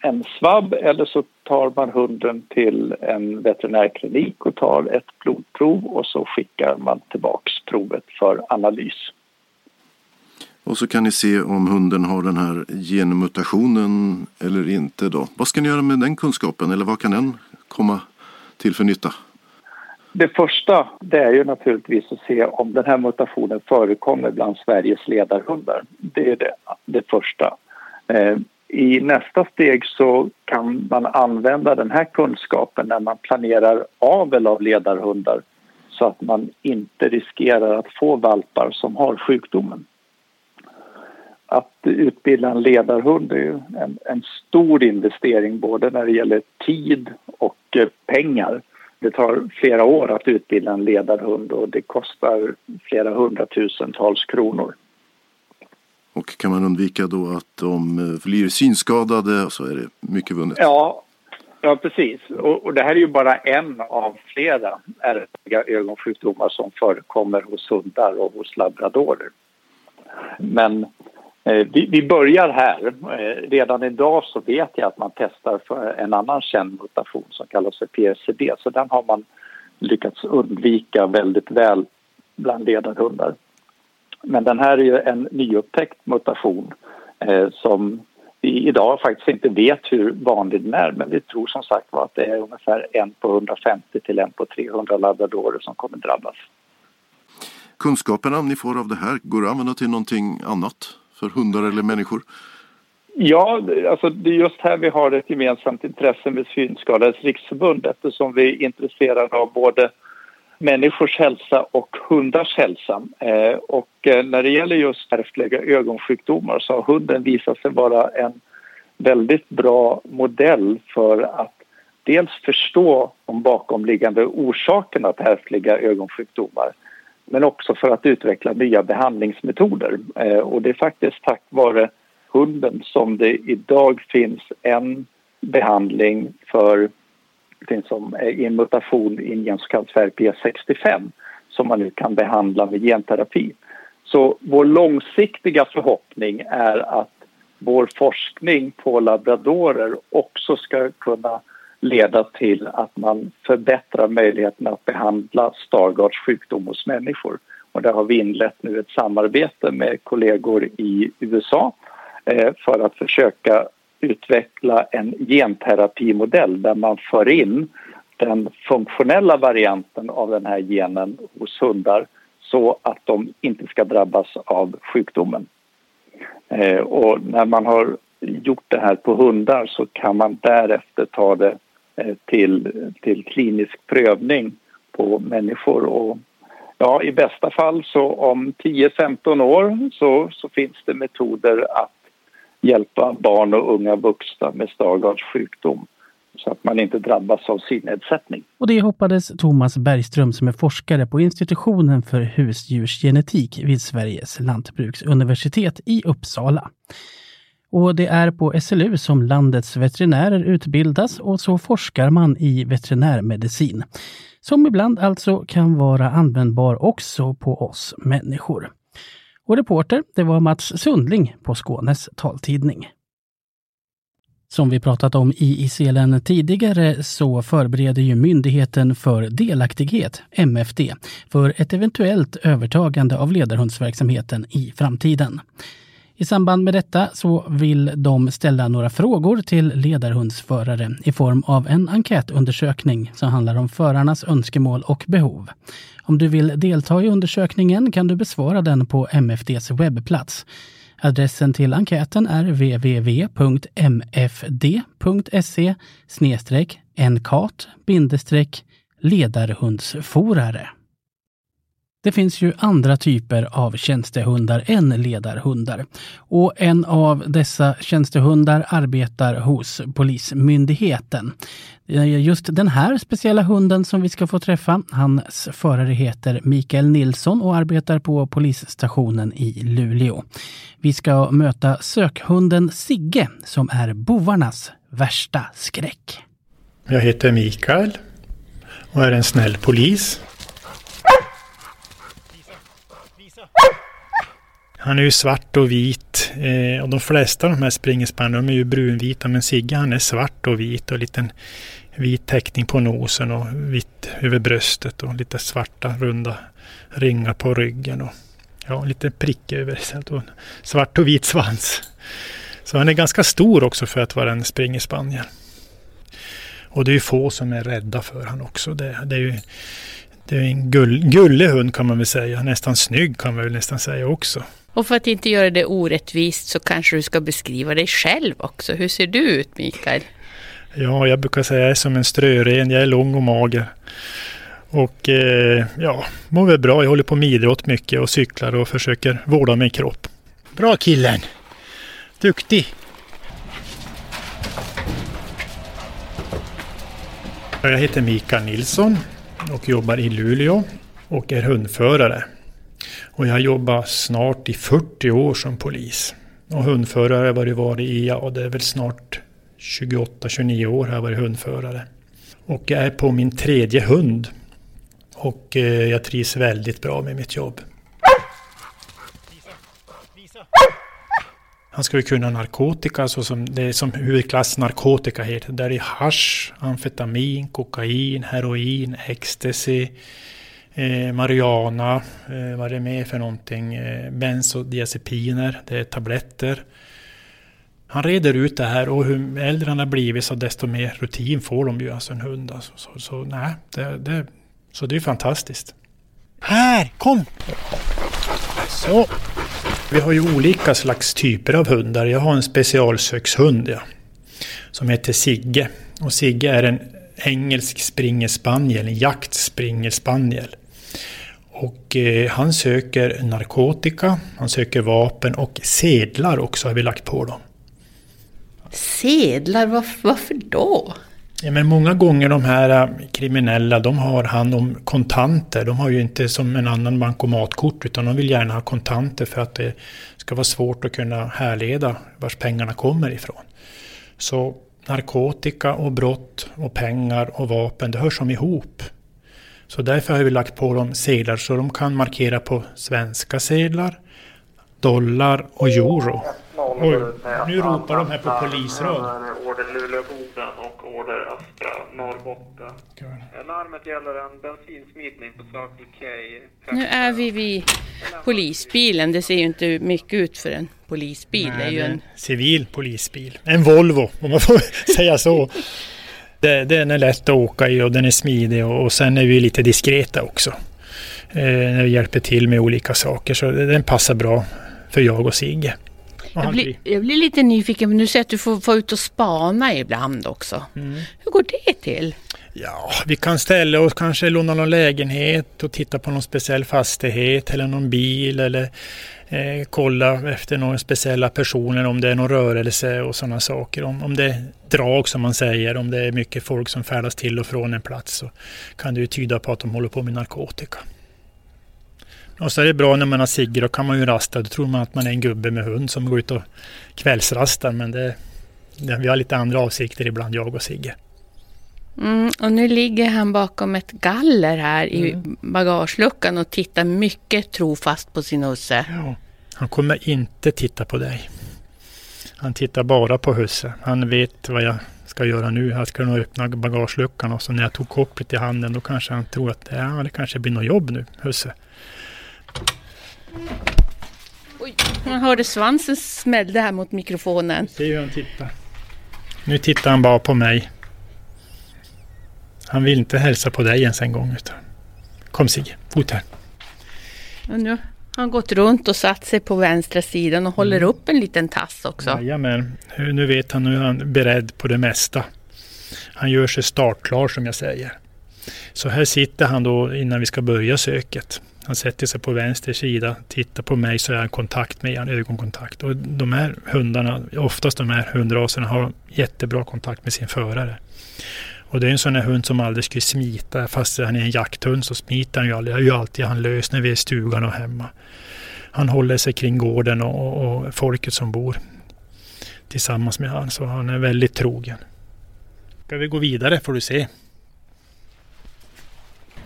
en svabb eller så tar man hunden till en veterinärklinik och tar ett blodprov och så skickar man tillbaks provet för analys. Och så kan ni se om hunden har den här genmutationen eller inte då. Vad ska ni göra med den kunskapen eller vad kan den komma till för nytta? Det första det är ju naturligtvis att se om den här mutationen förekommer bland Sveriges ledarhundar. Det är det, det första. Eh, I nästa steg så kan man använda den här kunskapen när man planerar avel av ledarhundar så att man inte riskerar att få valpar som har sjukdomen. Att utbilda en ledarhund är en, en stor investering både när det gäller tid och eh, pengar. Det tar flera år att utbilda en ledarhund och det kostar flera hundratusentals kronor. Och kan man undvika då att de eh, blir synskadade så är det mycket vunnet? Ja, ja precis. Och, och det här är ju bara en av flera ärftliga ögonsjukdomar som förekommer hos hundar och hos labradorer. Men Eh, vi, börjar här. Eh, redan idag så vet jag att man testar för en annan känd mutation som kallas för PSCD. så den har man lyckats undvika väldigt väl bland ledarhundar. Men den här är ju en nyupptäckt mutation eh, som vi idag faktiskt inte vet hur vanlig den är men vi tror som sagt att det är ungefär en på 150 till en på 300 labradorer som kommer drabbas. Kunskaperna ni får av det här, går att använda till någonting annat för hundar eller människor? Ja, alltså det är just här vi har ett gemensamt intresse med Synskadades riksförbund eftersom vi är intresserade av både människors hälsa och hundars hälsa. Eh, och eh, när det gäller just ärftliga ögonsjukdomar så har hunden visat sig vara en väldigt bra modell för att dels förstå de bakomliggande orsakerna till ärftliga ögonsjukdomar men också för att utveckla nya behandlingsmetoder. Eh, och det är faktiskt tack vare hunden som det idag finns en behandling för som är en mutation i en gen som kallas för RPS65 som man nu kan behandla med genterapi. Så vår långsiktiga förhoppning är att vår forskning på labradorer också ska kunna leda till att man förbättrar möjligheten att behandla Stargards sjukdom hos människor. Och där har vi inlett nu ett samarbete med kollegor i USA eh, för att försöka utveckla en genterapimodell där man för in den funktionella varianten av den här genen hos hundar så att de inte ska drabbas av sjukdomen. Eh, och när man har gjort det här på hundar så kan man därefter ta det Eh, till, till klinisk prövning på människor. Och ja, I bästa fall så om 10-15 år så, så finns det metoder att hjälpa barn och unga vuxna med Stargards sjukdom så att man inte drabbas av synnedsättning. Och det hoppades Thomas Bergström som är forskare på institutionen för husdjursgenetik vid Sveriges lantbruksuniversitet i Uppsala. Och det är på SLU som landets veterinärer utbildas och så forskar man i veterinärmedicin. Som ibland alltså kan vara användbar också på oss människor. Och reporter, det var Mats Sundling på Skånes taltidning. Som vi pratat om i ICLN tidigare så förbereder ju Myndigheten för delaktighet, MFD, för ett eventuellt övertagande av ledarhundsverksamheten i framtiden. I samband med detta så vill de ställa några frågor till ledarhundsförare i form av en enkätundersökning som handlar om förarnas önskemål och behov. Om du vill delta i undersökningen kan du besvara den på MFDs webbplats. Adressen till enkäten är www.mfd.se enkat ledarhundsforare. Det finns ju andra typer av tjänstehundar än ledarhundar. Och en av dessa tjänstehundar arbetar hos Polismyndigheten. Eh, just den här speciella hunden som vi ska få träffa, hans förare heter Mikael Nilsson och arbetar på polisstationen i Luleå. Vi ska möta sökhunden Sigge som är bovarnas värsta skräck. Jag heter Mikael och är en snäll polis Han är ju svart och vit eh, och de flesta av de här springerspannen är ju brunvita men Sigge han är svart och vit och liten vit täckning på nosen och vitt över bröstet och lite svarta runda ringar på ryggen och ja, lite prick över sig och svart och vit svans. Så han är ganska stor också för att vara en springerspaniel. Och det är ju få som är rädda för han också. Det, det är ju det är en gull, gullig hund kan man väl säga. Nästan snygg kan man väl nästan säga också. Och för att inte göra det orättvist så kanske du ska beskriva dig själv också. Hur ser du ut Mikael? Ja, jag brukar säga att jag är som en strören. Jag är lång och mager. Och eh, ja, mår väl bra. Jag håller på med idrott mycket och cyklar och försöker vårda min kropp. Bra killen! Duktig! Jag heter Mikael Nilsson och jobbar i Luleå och är hundförare. Och jag har jobbat snart i 40 år som polis. Och hundförare har jag varit i, ja det är väl snart 28-29 år har jag varit hundförare. Och jag är på min tredje hund. Och eh, jag trivs väldigt bra med mitt jobb. Han ska ju kunna narkotika, så som det är som huvudklass narkotika heter. Där är hash, amfetamin, kokain, heroin, ecstasy, eh, marijuana, eh, vad är det mer för någonting, eh, bensodiazepiner, det är tabletter. Han reder ut det här och hur äldre han har blivit så desto mer rutin får de ju, alltså en hund. Alltså. Så, så, nej, det, det, så det är fantastiskt. Här, kom! Så. Vi har ju olika slags typer av hundar. Jag har en specialsökshund ja, som heter Sigge. Och Sigge är en engelsk springerspaniel, en jaktspringerspaniel. Och eh, han söker narkotika, han söker vapen och sedlar också har vi lagt på dem. Sedlar, varför, varför då? Ja, men många gånger de här äh, kriminella, de har hand om kontanter. De har ju inte som en annan bankomatkort, utan de vill gärna ha kontanter för att det ska vara svårt att kunna härleda vars pengarna kommer ifrån. Så narkotika och brott och pengar och vapen, det hör som ihop. Så därför har vi lagt på dem sedlar så de kan markera på svenska sedlar, dollar och euro. Oj, nu ropar de här på polisrad. Order Luleå-Boden och order Östra Norrbotten. Larmet gäller en bensinsmitning på Circle K. Nu är vi vid polisbilen. Det ser ju inte mycket ut för en polisbil. Nej, det är ju en... civil polisbil. En Volvo, om man får säga så. Det, den är lätt att åka i och den är smidig och, och sen är vi lite diskreta också. Eh, när vi hjälper till med olika saker så den passar bra för jag och Sigge. Jag blir, jag blir lite nyfiken, men du säger att du får vara ute och spana ibland också. Mm. Hur går det till? Ja, vi kan ställa oss, kanske låna någon lägenhet och titta på någon speciell fastighet eller någon bil eller eh, kolla efter några speciella personer om det är någon rörelse och sådana saker. Om, om det är drag som man säger, om det är mycket folk som färdas till och från en plats så kan det ju tyda på att de håller på med narkotika. Och så är det bra när man har Sigge, då kan man ju rasta. Då tror man att man är en gubbe med hund som går ut och kvällsrastar. Men det, det, vi har lite andra avsikter ibland, jag och Sigge. Mm, och nu ligger han bakom ett galler här i Mm. bagageluckan och tittar mycket trofast på sin husse. Ja, han kommer inte titta på dig. Han tittar bara på husse. Han vet vad jag ska göra nu. Jag ska nog öppna bagageluckan och så när jag tog kopplet i handen då kanske han tror att ja, det kanske blir något jobb nu, husse. Oj, man hörde svansen smällde här mot mikrofonen. Se hur han tittar. Nu tittar han bara på mig. Han vill inte hälsa på dig ens en gång. Utan. Kom Sigge, fot här. Och nu har han gått runt och satt sig på vänstra sidan och håller Mm. upp en liten tass också. Jajamän, nu vet han, nu är han beredd på det mesta. Han gör sig startklar som jag säger. Så här sitter han då innan vi ska börja söket. Han sätter sig på vänster sida, tittar på mig så är han kontakt med han, ögonkontakt. Och de här hundarna, oftast de här hundraserna, har jättebra kontakt med sin förare. Och det är en sån här hund som aldrig skulle smita. Fast han är en jakthund så smiter han ju aldrig. Det är ju alltid han lös när vi är i stugan och hemma. Han håller sig kring gården och, och, och folket som bor tillsammans med han. Så han är väldigt trogen. Ska vi gå vidare får du se.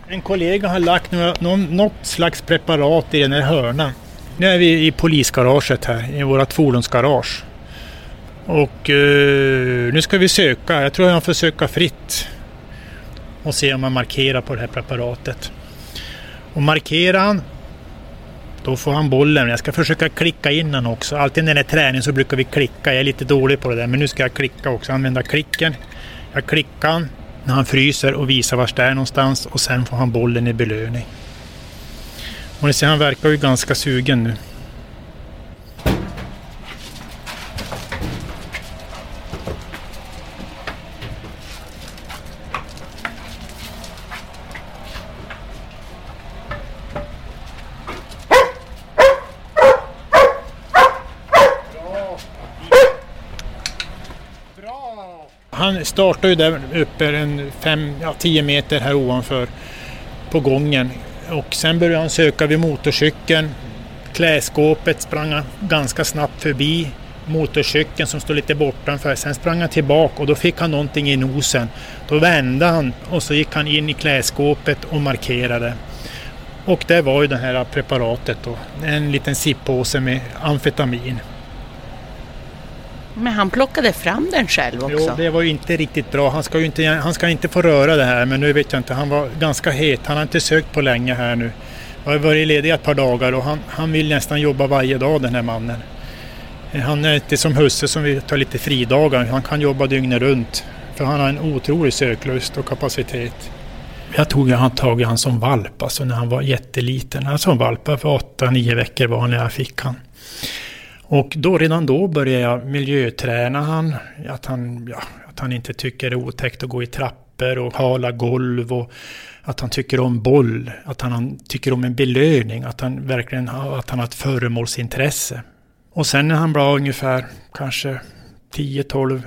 En kollega har lagt några, någon, något slags preparat i den här hörnan. Nu är vi i polisgaraget här, i vårt fordonsgarage. Och eh, nu ska vi söka. Jag tror jag får söka fritt. Och se om man markerar på det här preparatet. Och markerar han då får han bollen. Jag ska försöka klicka in han också. Alltid när det är träning så brukar vi klicka. Jag är lite dålig på det där men nu ska jag klicka också. Använda klicken. Jag klickar han när han fryser och visar var det är någonstans och sen får han bollen i belöning. Och ni ser han verkar ju ganska sugen nu. Han startar ju där uppe en 5-10 meter här ovanför på gången. Och sen började han söka vid motorcykeln. Kläskåpet sprang han ganska snabbt förbi. Motorcykeln som står lite bortanför. Sen sprang han tillbaka och då fick han någonting i nosen. Då vände han och så gick han in i kläskåpet och markerade. Och det var ju det här preparatet då. En liten sippåse med amfetamin. Men han plockade fram den själv också. Jo, det var ju inte riktigt bra. Han ska ju inte, han ska inte få röra det här, men nu vet jag inte. Han var ganska het. Han har inte sökt på länge här nu. Jag har varit ledig ett par dagar och han, han vill nästan jobba varje dag den här mannen. Han är inte som husse som vill ta lite fridagar. Han kan jobba dygnet runt. För han har en otrolig söklust och kapacitet. Jag tog han tag i han som valp, alltså när han var jätteliten. Han som valp, för 8-9 veckor var han när jag fick han. Och då, redan då började jag miljöträna han. Att han, ja, att han inte tycker det är otäckt att gå i trappor och hala golv. Och att han tycker om boll. Att han tycker om en belöning. Att han verkligen att han har ett föremålsintresse. Och sen när han var ungefär kanske 10-12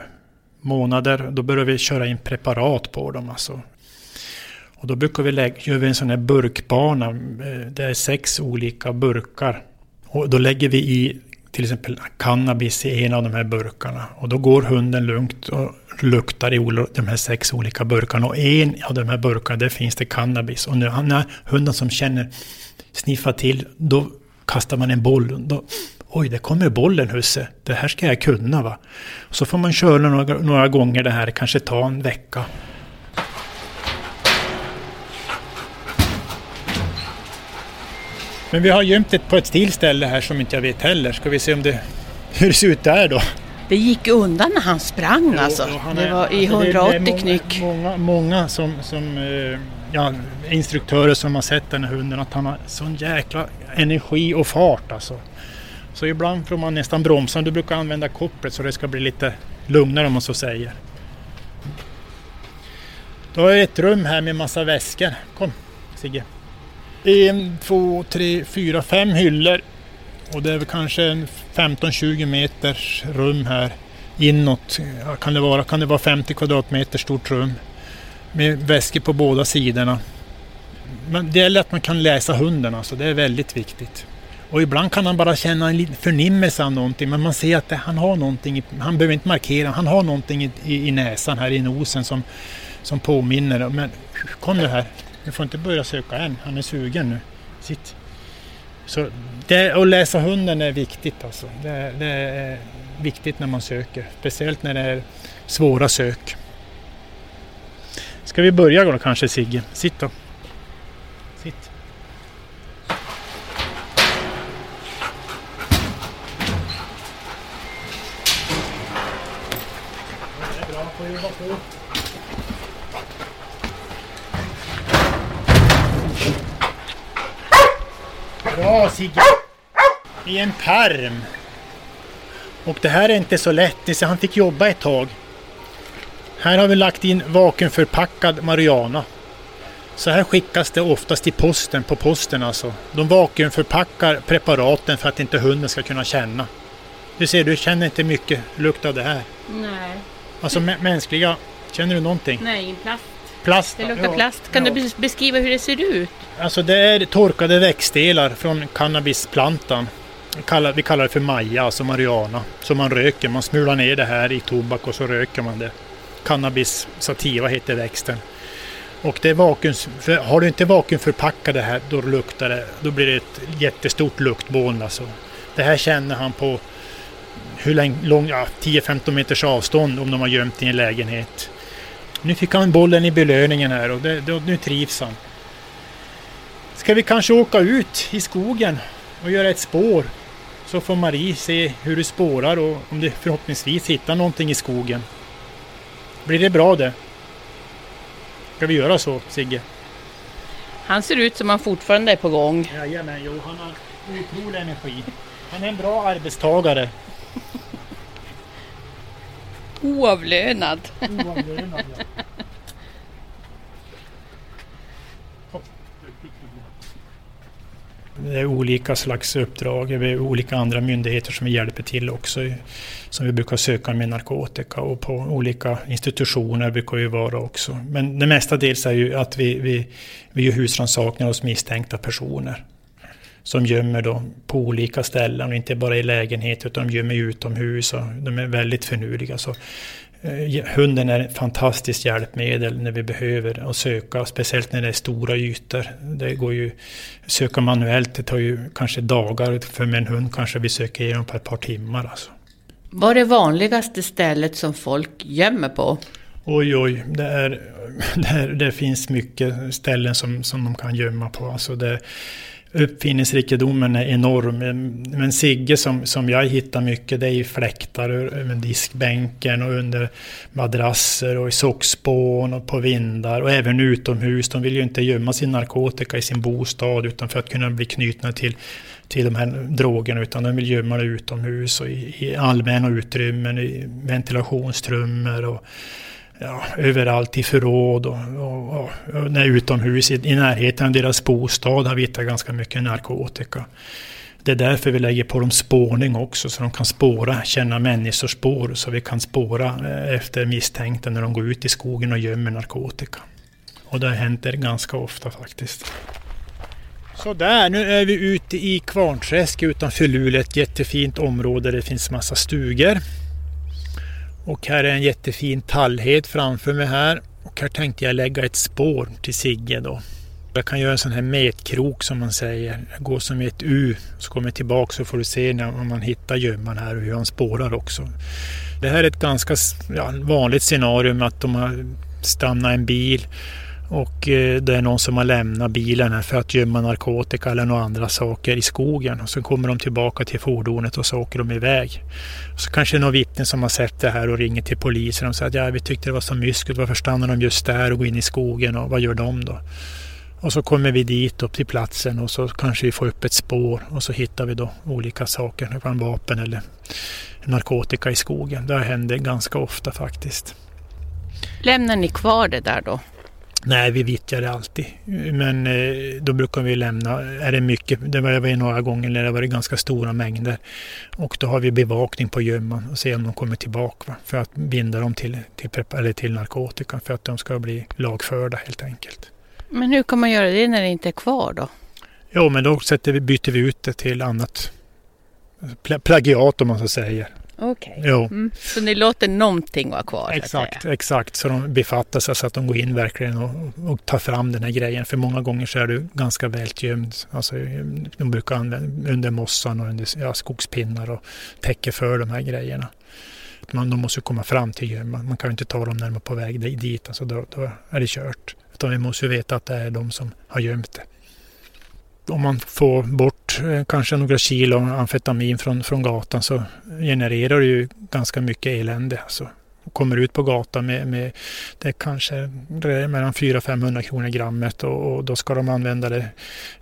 månader, då började vi köra in preparat på dem. Alltså. Och då brukar vi lägga, gör vi en sån här burkbana. Eh, det är sex olika burkar. Och då lägger vi i till exempel cannabis i en av de här burkarna. Och då går hunden lugnt och luktar i de här sex olika burkarna. Och en av de här burkarna, där finns det cannabis. Och när, när hunden som känner sniffar till, då kastar man en boll. Då, Oj, det kommer bollen husse. Det här ska jag kunna va. Så får man köra några, några gånger det här, kanske ta en vecka. Men vi har gömt det på ett till ställe här som inte jag vet heller. Ska vi se om det, hur det ser ut där då. Det gick undan när han sprang jo, alltså. Han det var i 180 alltså det, det knyck. Många, många som, som eh, ja, instruktörer som har sett den här hunden att han har sån jäkla energi och fart alltså. Så ibland får man nästan bromsa. Du brukar använda kopplet så det ska bli lite lugnare om man så säger. Då har jag ett rum här med massa väskor. Kom Sigge. En, två, tre, fyra, fem hyllor. Och det är väl kanske en 15-20 meters rum här inåt. Kan det, vara, kan det vara 50 kvadratmeter stort rum. Med väskor på båda sidorna. Men det gäller att man kan läsa hunden alltså, det är väldigt viktigt. Och ibland kan han bara känna en liten förnimmelse av någonting men man ser att det, han har någonting, han behöver inte markera, han har någonting i, i, i näsan här i nosen som, som påminner. Men kom nu här, du får inte börja söka än, han är sugen nu. Sitt. Så det, att läsa hunden är viktigt alltså. Det, det, är viktigt när man söker, speciellt när det är svåra sök. Ska vi börja då kanske Sigge? Sitt då. Sitt. Bra Sigge! I en perm. Och det här är inte så lätt, han fick jobba ett tag. Här har vi lagt in vakuumförpackad marijuana. Så här skickas det oftast till posten, på posten alltså. De vakuumförpackar preparaten för att inte hunden ska kunna känna. Du ser, du känner inte mycket lukt av det här. Nej. Alltså mänskliga, känner du någonting? Nej, plast. Plast? Det luktar plast. Kan ja. du beskriva hur det ser ut? Alltså det är torkade växtdelar från cannabisplantan. Vi kallar det för maja, alltså marijuana. Som man röker. Man smular ner det här i tobak och så röker man det. Cannabis sativa heter växten. Och det är vakuum, har du inte vakuumförpackat det här då luktar det, då blir det ett jättestort luktmoln alltså. Det här känner han på hur lång, ja, 10-15 meters avstånd om de har gömt i en lägenhet. Nu fick han bollen i belöningen här och det, det, nu trivs han. Ska vi kanske åka ut i skogen och göra ett spår? Så får Marie se hur du spårar och om du förhoppningsvis hittar någonting i skogen. Blir det bra det? Ska vi göra så, Sigge? Han ser ut som han fortfarande är på gång. Jajamän, jo, han har otrolig energi. Han är en bra arbetstagare. Oavlönad. Oavlönad ja. Det är olika slags uppdrag. Det är olika andra myndigheter som vi hjälper till också. Som vi brukar söka med narkotika och på olika institutioner brukar vi vara också. Men det mesta dels är ju att vi, vi, vi gör husrannsakningar hos misstänkta personer. Som gömmer då på olika ställen och inte bara i lägenhet utan de gömmer utomhus och de är väldigt finurliga. Så Eh, hunden är ett fantastiskt hjälpmedel när vi behöver och söka, speciellt när det är stora ytor. Det går ju söka manuellt, det tar ju kanske dagar, för med en hund kanske vi söker igenom på ett par timmar. Alltså. Vad är det vanligaste stället som folk gömmer på? Oj, oj, det, är, det, är, det finns mycket ställen som, som de kan gömma på. Alltså det, uppfinningsrikedomen är enorm. Men Sigge som, som jag hittar mycket det är i fläktar över eh, diskbänken och under madrasser och i sockspån och på vindar och även utomhus. De vill ju inte gömma sin narkotika i sin bostad utan för att kunna bli knutna till till de här drogerna utan de vill gömma det utomhus och i, i allmänna utrymmen, i ventilationstrummor och ja, överallt i förråd och, och, och, och när utomhus i, i närheten av deras bostad har vi hittat ganska mycket narkotika. Det är därför vi lägger på dem spårning också, så de kan spåra, känna människors spår, så vi kan spåra eh, efter misstänkta när de går ut i skogen och gömmer narkotika. Och det händer ganska ofta faktiskt. Så där, nu är vi ute i Kvarnträsk utanför Luleå, ett jättefint område där det finns massa stugor. Och här är en jättefin tallhed framför mig här. Och här tänkte jag lägga ett spår till Sigge då. Jag kan göra en sån här metkrok som man säger. Gå som ett U. Så kommer jag tillbaka så får du se när man hittar gömman här och hur han spårar också. Det här är ett ganska ja, vanligt scenario med att de har stannat en bil och eh, det är någon som har lämnat bilen här för att gömma narkotika eller några andra saker i skogen. Och så kommer de tillbaka till fordonet och så åker de iväg. Och så kanske det är någon vittne som har sett det här och ringer till polisen och säger att ja, vi tyckte det var så myskigt. Varför stannar de just där och går in i skogen och vad gör de då? Och så kommer vi dit upp till platsen och så kanske vi får upp ett spår och så hittar vi då olika saker. Det kan vapen eller narkotika i skogen. Det händer ganska ofta faktiskt. Lämnar ni kvar det där då? Nej, vi vittjar det alltid. Men eh, då brukar vi lämna, är det mycket, det var det några gånger när det var ganska stora mängder. Och då har vi bevakning på gömman och ser om de kommer tillbaka. Va? För att binda dem till, till, eller till narkotika för att de ska bli lagförda helt enkelt. Men hur kan man göra det när det inte är kvar då? Jo, men då sätter vi, byter vi ut det till annat plagiat om man så säger. Okej. Okay. Mm. Så ni låter någonting vara kvar? Exakt, exakt. Så de befattar sig så att de går in verkligen och, och, tar fram den här grejen. För många gånger så är du ganska väl gömd. Alltså, de brukar använda under mossan och under ja, skogspinnar och täcker för de här grejerna. Man, de måste komma fram till gömman. Man kan ju inte ta dem när de är på väg dit. Alltså då, då är det kört. Utan vi måste ju veta att det är de som har gömt det om man får bort eh, kanske några kilo amfetamin från, från gatan så genererar det ju ganska mycket elände. Alltså. Kommer ut på gatan med, med det kanske är mellan 400-500 kronor grammet och, och, då ska de använda det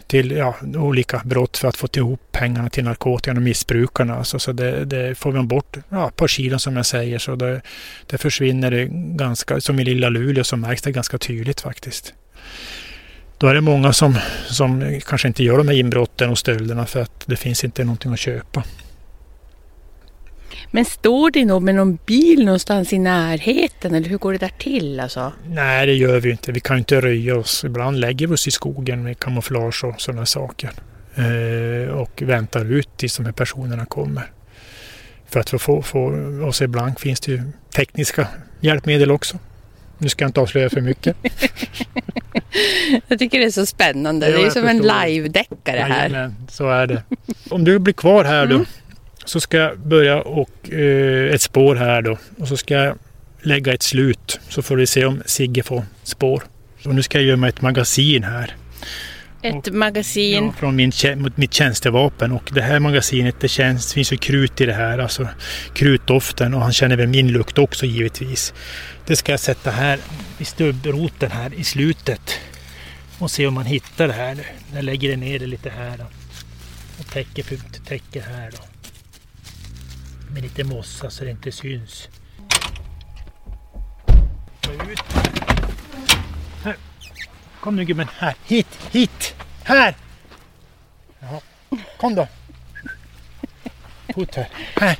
till ja, olika brott för att få ihop pengarna till narkotikan och missbrukarna. Alltså, så det, det får man bort ja, ett par kilo som jag säger så det, det försvinner det ganska, som i lilla Luleå så märks det ganska tydligt faktiskt då är det många som, som kanske inte gör de här inbrotten och stölderna för att det finns inte någonting att köpa. Men står det nog med någon bil någonstans i närheten eller hur går det där till? Alltså? Nej, det gör vi inte. Vi kan inte röja oss. Ibland lägger vi oss i skogen med kamouflage och sådana saker. Eh, och väntar ut tills de här personerna kommer. För att få, få oss ibland finns det ju tekniska hjälpmedel också. Nu ska jag inte avslöja för mycket. jag tycker det är så spännande. Jo, det är som en live-deckare här. Jajamän, så är det. Om du blir kvar här då mm. så ska jag börja och eh, ett spår här då. Och så ska jag lägga ett slut så får vi se om Sigge får spår. Och nu ska jag gömma ett magasin här. Ett och, magasin? Ja, från min, mitt tjänstevapen. Och det här magasinet, det känns, finns ju krut i det här. Alltså krutdoften och han känner väl min lukt också givetvis. Det ska jag sätta här i stubbroten här i slutet. Och se om man hittar det här nu. Jag lägger ner det lite här då. Och täcker, täcker här då. Med lite mossa så det inte syns. Ut. Kom nu gubben, här. Hit, hit, här! Jaha. Kom då. Fot här. Här.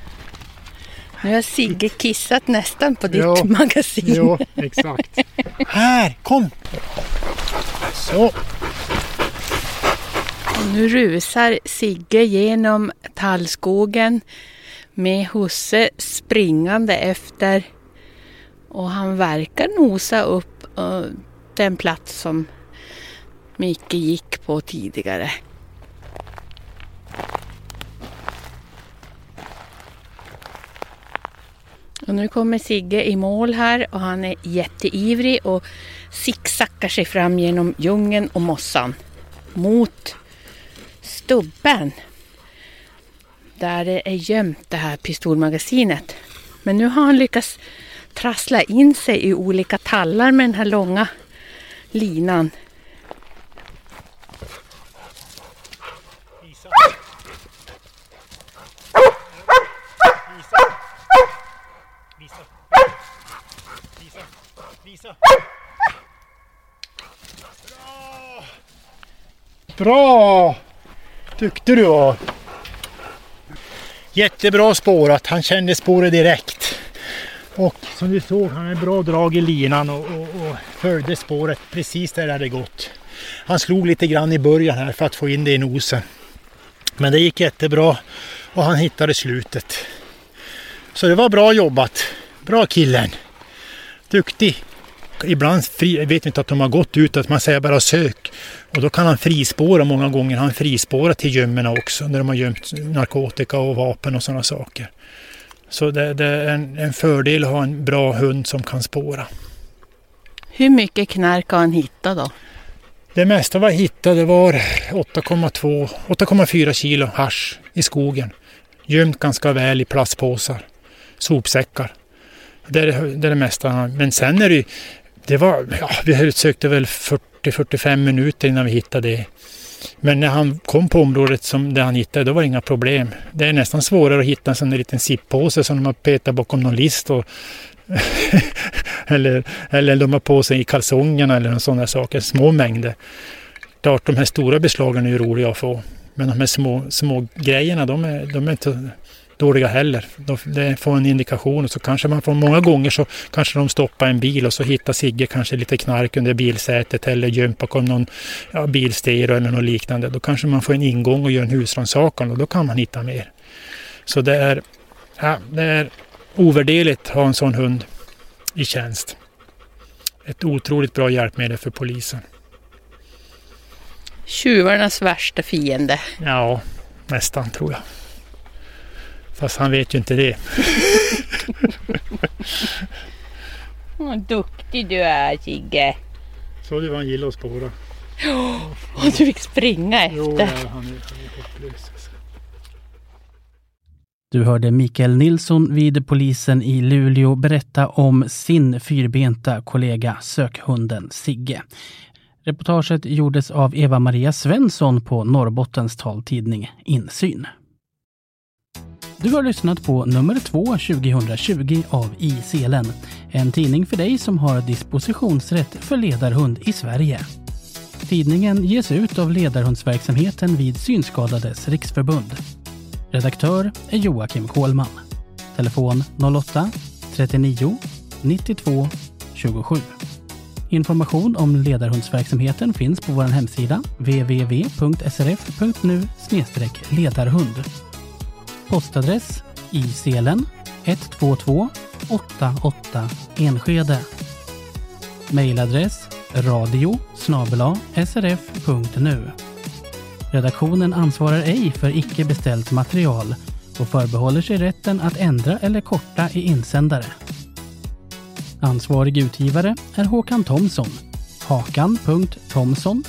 Nu har Sigge kissat nästan på ditt jo, magasin. Jo, exakt. Här, kom! Så. Nu rusar Sigge genom tallskogen med husse springande efter. Och han verkar nosa upp uh, den plats som Micke gick på tidigare. Och nu kommer Sigge i mål här och han är jätteivrig och sicksackar sig fram genom djungeln och mossan mot stubben. Där det är gömt det här pistolmagasinet. Men nu har han lyckats trassla in sig i olika tallar med den här långa linan. Bra! Tyckte du var. Jättebra spårat. Han kände spåret direkt. Och som du såg, han hade bra drag i linan och, och, och följde spåret precis där det hade gått. Han slog lite grann i början här för att få in det i nosen. Men det gick jättebra och han hittade slutet. Så det var bra jobbat. Bra killen. Duktig. Ibland fri, vet inte att de har gått ut, att man säger bara sök. Och då kan han frispåra många gånger. Han frispårar till gömmorna också när de har gömt narkotika och vapen och sådana saker. Så det, det är en, en, fördel att ha en bra hund som kan spåra. Hur mycket knark har han hittat då? Det mesta vi hittade var 8,4 kilo hash i skogen. Gömt ganska väl i plastpåsar, sopsäckar. Det är det, det, är det mesta. Men sen är det det var, ja, vi sökte väl 40-45 minuter innan vi hittade det. Men när han kom på området som det han hittade, då var det inga problem. Det är nästan svårare att hitta en sån där liten sippåse som de har petat bakom någon list. Och eller, eller de har på sig i kalsongerna eller sådana saker, små mängder. Klart, de här stora beslagen är ju roliga att få. Men de här små, små grejerna, de är, de är inte dåliga heller. De får en indikation och så kanske man får många gånger så kanske de stoppar en bil och så hittar Sigge kanske lite knark under bilsätet eller gömt bakom någon ja, bilstereo eller något liknande. Då kanske man får en ingång och gör en husrannsakan och då kan man hitta mer. Så det är, ja, det är ovärderligt att ha en sån hund i tjänst. Ett otroligt bra hjälpmedel för polisen. Tjuvarnas värsta fiende. Ja, nästan tror jag. Fast han vet ju inte det. Vad duktig du är Sigge. Så du vad han gillar att spåra. Och du fick springa efter. Jo, han är, han är hopplös. Alltså. Du hörde Mikael Nilsson vid polisen i Luleå berätta om sin fyrbenta kollega sökhunden Sigge. Reportaget gjordes av Eva-Maria Svensson på Norrbottens taltidning Insyn. Du har lyssnat på nummer 2 2020 av I selen. En tidning för dig som har dispositionsrätt för ledarhund i Sverige. Tidningen ges ut av ledarhundsverksamheten vid Synskadades riksförbund. Redaktör är Joakim Kohlman. Telefon 08-39 92 27. Information om ledarhundsverksamheten finns på vår hemsida www.srf.nu ledarhund. Postadress i Selen 12288 Enskede. Mailadress radio srf.nu. Redaktionen ansvarar ej för icke beställt material och förbehåller sig rätten att ändra eller korta i insändare. Ansvarig utgivare är Håkan Thomsson. hakan.thomsson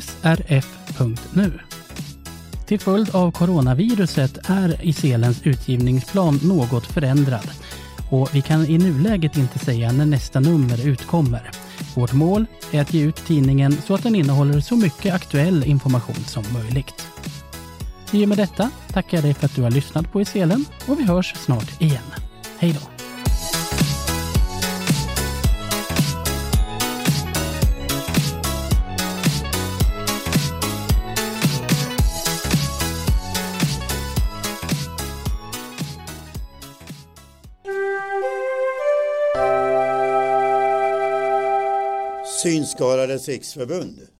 srf.nu. Till följd av coronaviruset är Iselens utgivningsplan något förändrad och vi kan i nuläget inte säga när nästa nummer utkommer. Vårt mål är att ge ut tidningen så att den innehåller så mycket aktuell information som möjligt. I och med detta tackar jag dig för att du har lyssnat på Iselen och vi hörs snart igen. Hej då! Synskadades riksförbund.